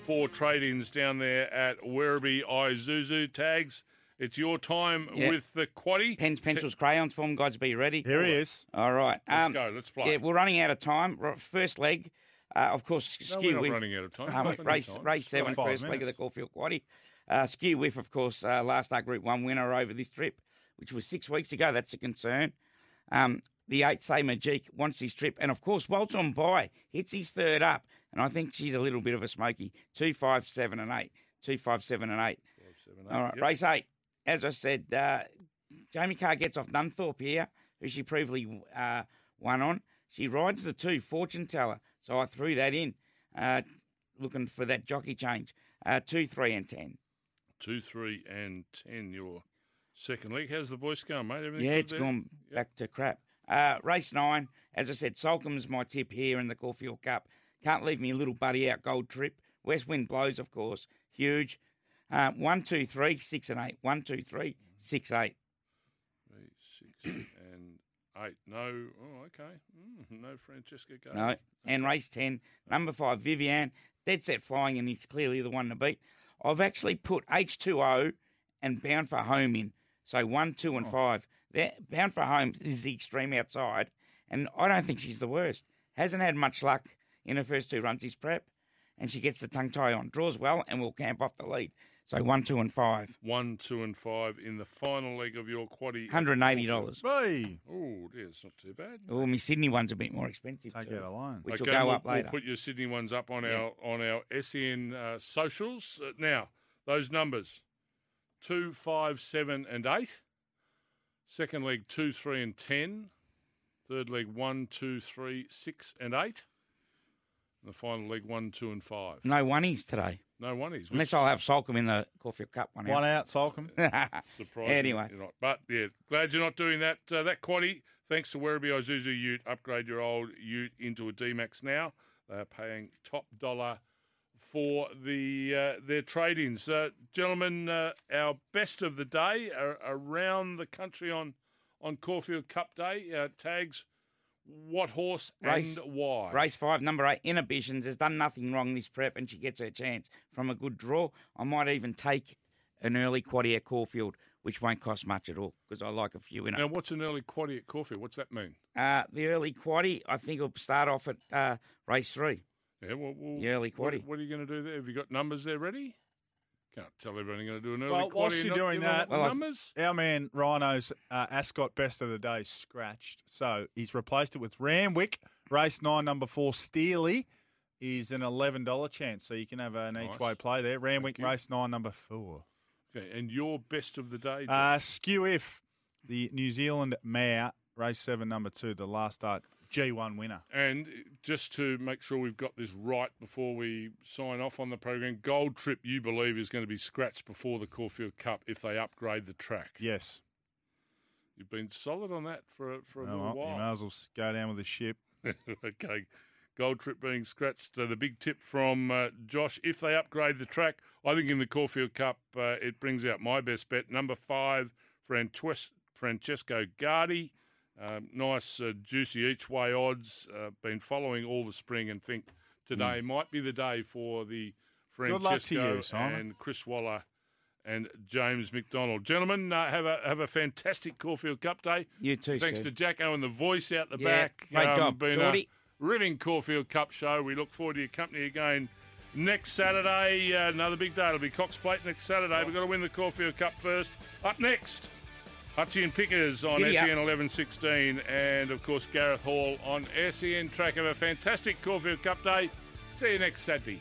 for trade-ins down there at Werribee Isuzu. Tags, it's your time Yeah. with the quaddy. Pens, pencils, crayons, form guides, be ready. Here he is. All right. Let's um, go. Let's play. Yeah, we're running out of time. First leg, uh, of course, no, skew we're not whiff. running out of time. Um, [laughs] race time. race seven, five first leg of the minutes. Caulfield Quaddy. Uh, Skew Wiff, of course, uh, last start Group One winner over this trip, which was six weeks ago. That's a concern. Um, the eight say Majik wants his trip, and of course, Waltz on by hits his third up, and I think she's a little bit of a smoky. Two, five, seven, and eight. Two, five, seven, and eight. Seven, eight. All right, Yep. race eight. As I said, uh, Jamie Kah gets off Nunthorpe here, who she previously uh, won on. She rides the two, Fortune Teller. So I threw that in, uh, looking for that jockey change. Uh, two, three, and ten. Two, three, and ten. Your second leg. How's the voice going, mate? Everything yeah, it's there? gone Yep. back to crap. Uh, race nine, as I said, Soulcombe's my tip here in the Caulfield Cup. Can't leave me little buddy out. Gold trip. West wind blows, of course. Huge. Uh, one, two, three, six, and eight. One, two, three, six, eight. Three, six, [coughs] and eight. No. Oh, okay. Mm, no Francesca Gay. No. And race 10, number five, Vivian, dead set flying, and he's clearly the one to beat. I've actually put H2O and Bound for Home in. So one, two, and oh. five. That Bound for Home is the extreme outside, and I don't think she's the worst. Hasn't had much luck in her first two runs this prep, and she gets the tongue tie on. Draws well and will camp off the lead. So one, two, and five. One, two, and five in the final leg of your quaddy. $180. Hey, Oh, dear, it's not too bad. Oh, my Sydney one's a bit more expensive. take too, that alone. Which Okay, will go we'll, up later. We'll put your Sydney ones up on Yeah. our on our SEN uh, socials. Uh, now, those numbers: two, five, seven, and eight. Second leg two, three, and ten. Third leg one, two, three, six, and eight. And the final leg one, two, and five. No oneies today. No one oneies. Unless I'll have Soulcombe in the Caulfield Cup one. One out, Soulcombe. out. [laughs] Surprising Anyway. you're not. But yeah, glad you're not doing that. Uh, that quaddy, thanks to Werribee Isuzu Ute, upgrade your old Ute into a D-Max now. They're paying top dollar for the uh, their trade-ins. Uh, gentlemen, uh, our best of the day are around the country on on Caulfield Cup Day. Uh, tags, what horse Race- and why? Race five, number eight, Inhibitions, has done nothing wrong this prep and she gets her chance from a good draw. I might even take an early quaddy at Caulfield, which won't cost much at all because I like a few in it. Now, what's an early quaddy at Caulfield? What's that mean? Uh, the early quaddy, I think, will start off at uh, race three. Yeah, well, well The early what, what are you going to do there? Have you got numbers there ready? Can't tell everyone you're going to do an early Well, whilst you're doing that- Well, numbers. Our man Rhino's uh, Ascot best of the day scratched, so he's replaced it with Ramwick. Race nine, number four, Steely is an eleven dollar chance, so you can have an each way play there. Ramwick, race nine, number four. Okay, and your best of the day. John? Uh, Skew Wiff the New Zealand mare, race seven, number two, the last start G1 winner. and just to make sure we've got this right before we sign off on the program, Gold Trip, you believe, is going to be scratched before the Caulfield Cup if they upgrade the track. Yes. You've been solid on that for a- for a Oh, little well, you while. may as well go down with the ship. [laughs] okay. Gold Trip being scratched. Uh, the big tip from uh, Josh: if they upgrade the track, I think in the Caulfield Cup uh, it brings out my best bet. Number five, Frances- Francesco Guardi. Um, nice, uh, juicy each way odds. Uh, been following all the spring and think today might be the day for the Good luck to Francesco you, and Chris Waller and James McDonald. Gentlemen, uh, have a have a fantastic Caulfield Cup day. You too, Thanks Steve. to Jacko and the voice out the Yeah, back. great Um, job, been Geordie. a ripping Caulfield Cup show. We look forward to your company again next Saturday. Uh, another big day. It'll be Cox Plate next Saturday. We've got to win the Caulfield Cup first. Up next, Hutchie and Pickers on Giddy. SEN 1116 and, of course, Gareth Hall on SEN Track. Have a fantastic Caulfield Cup day. See you next Saturday.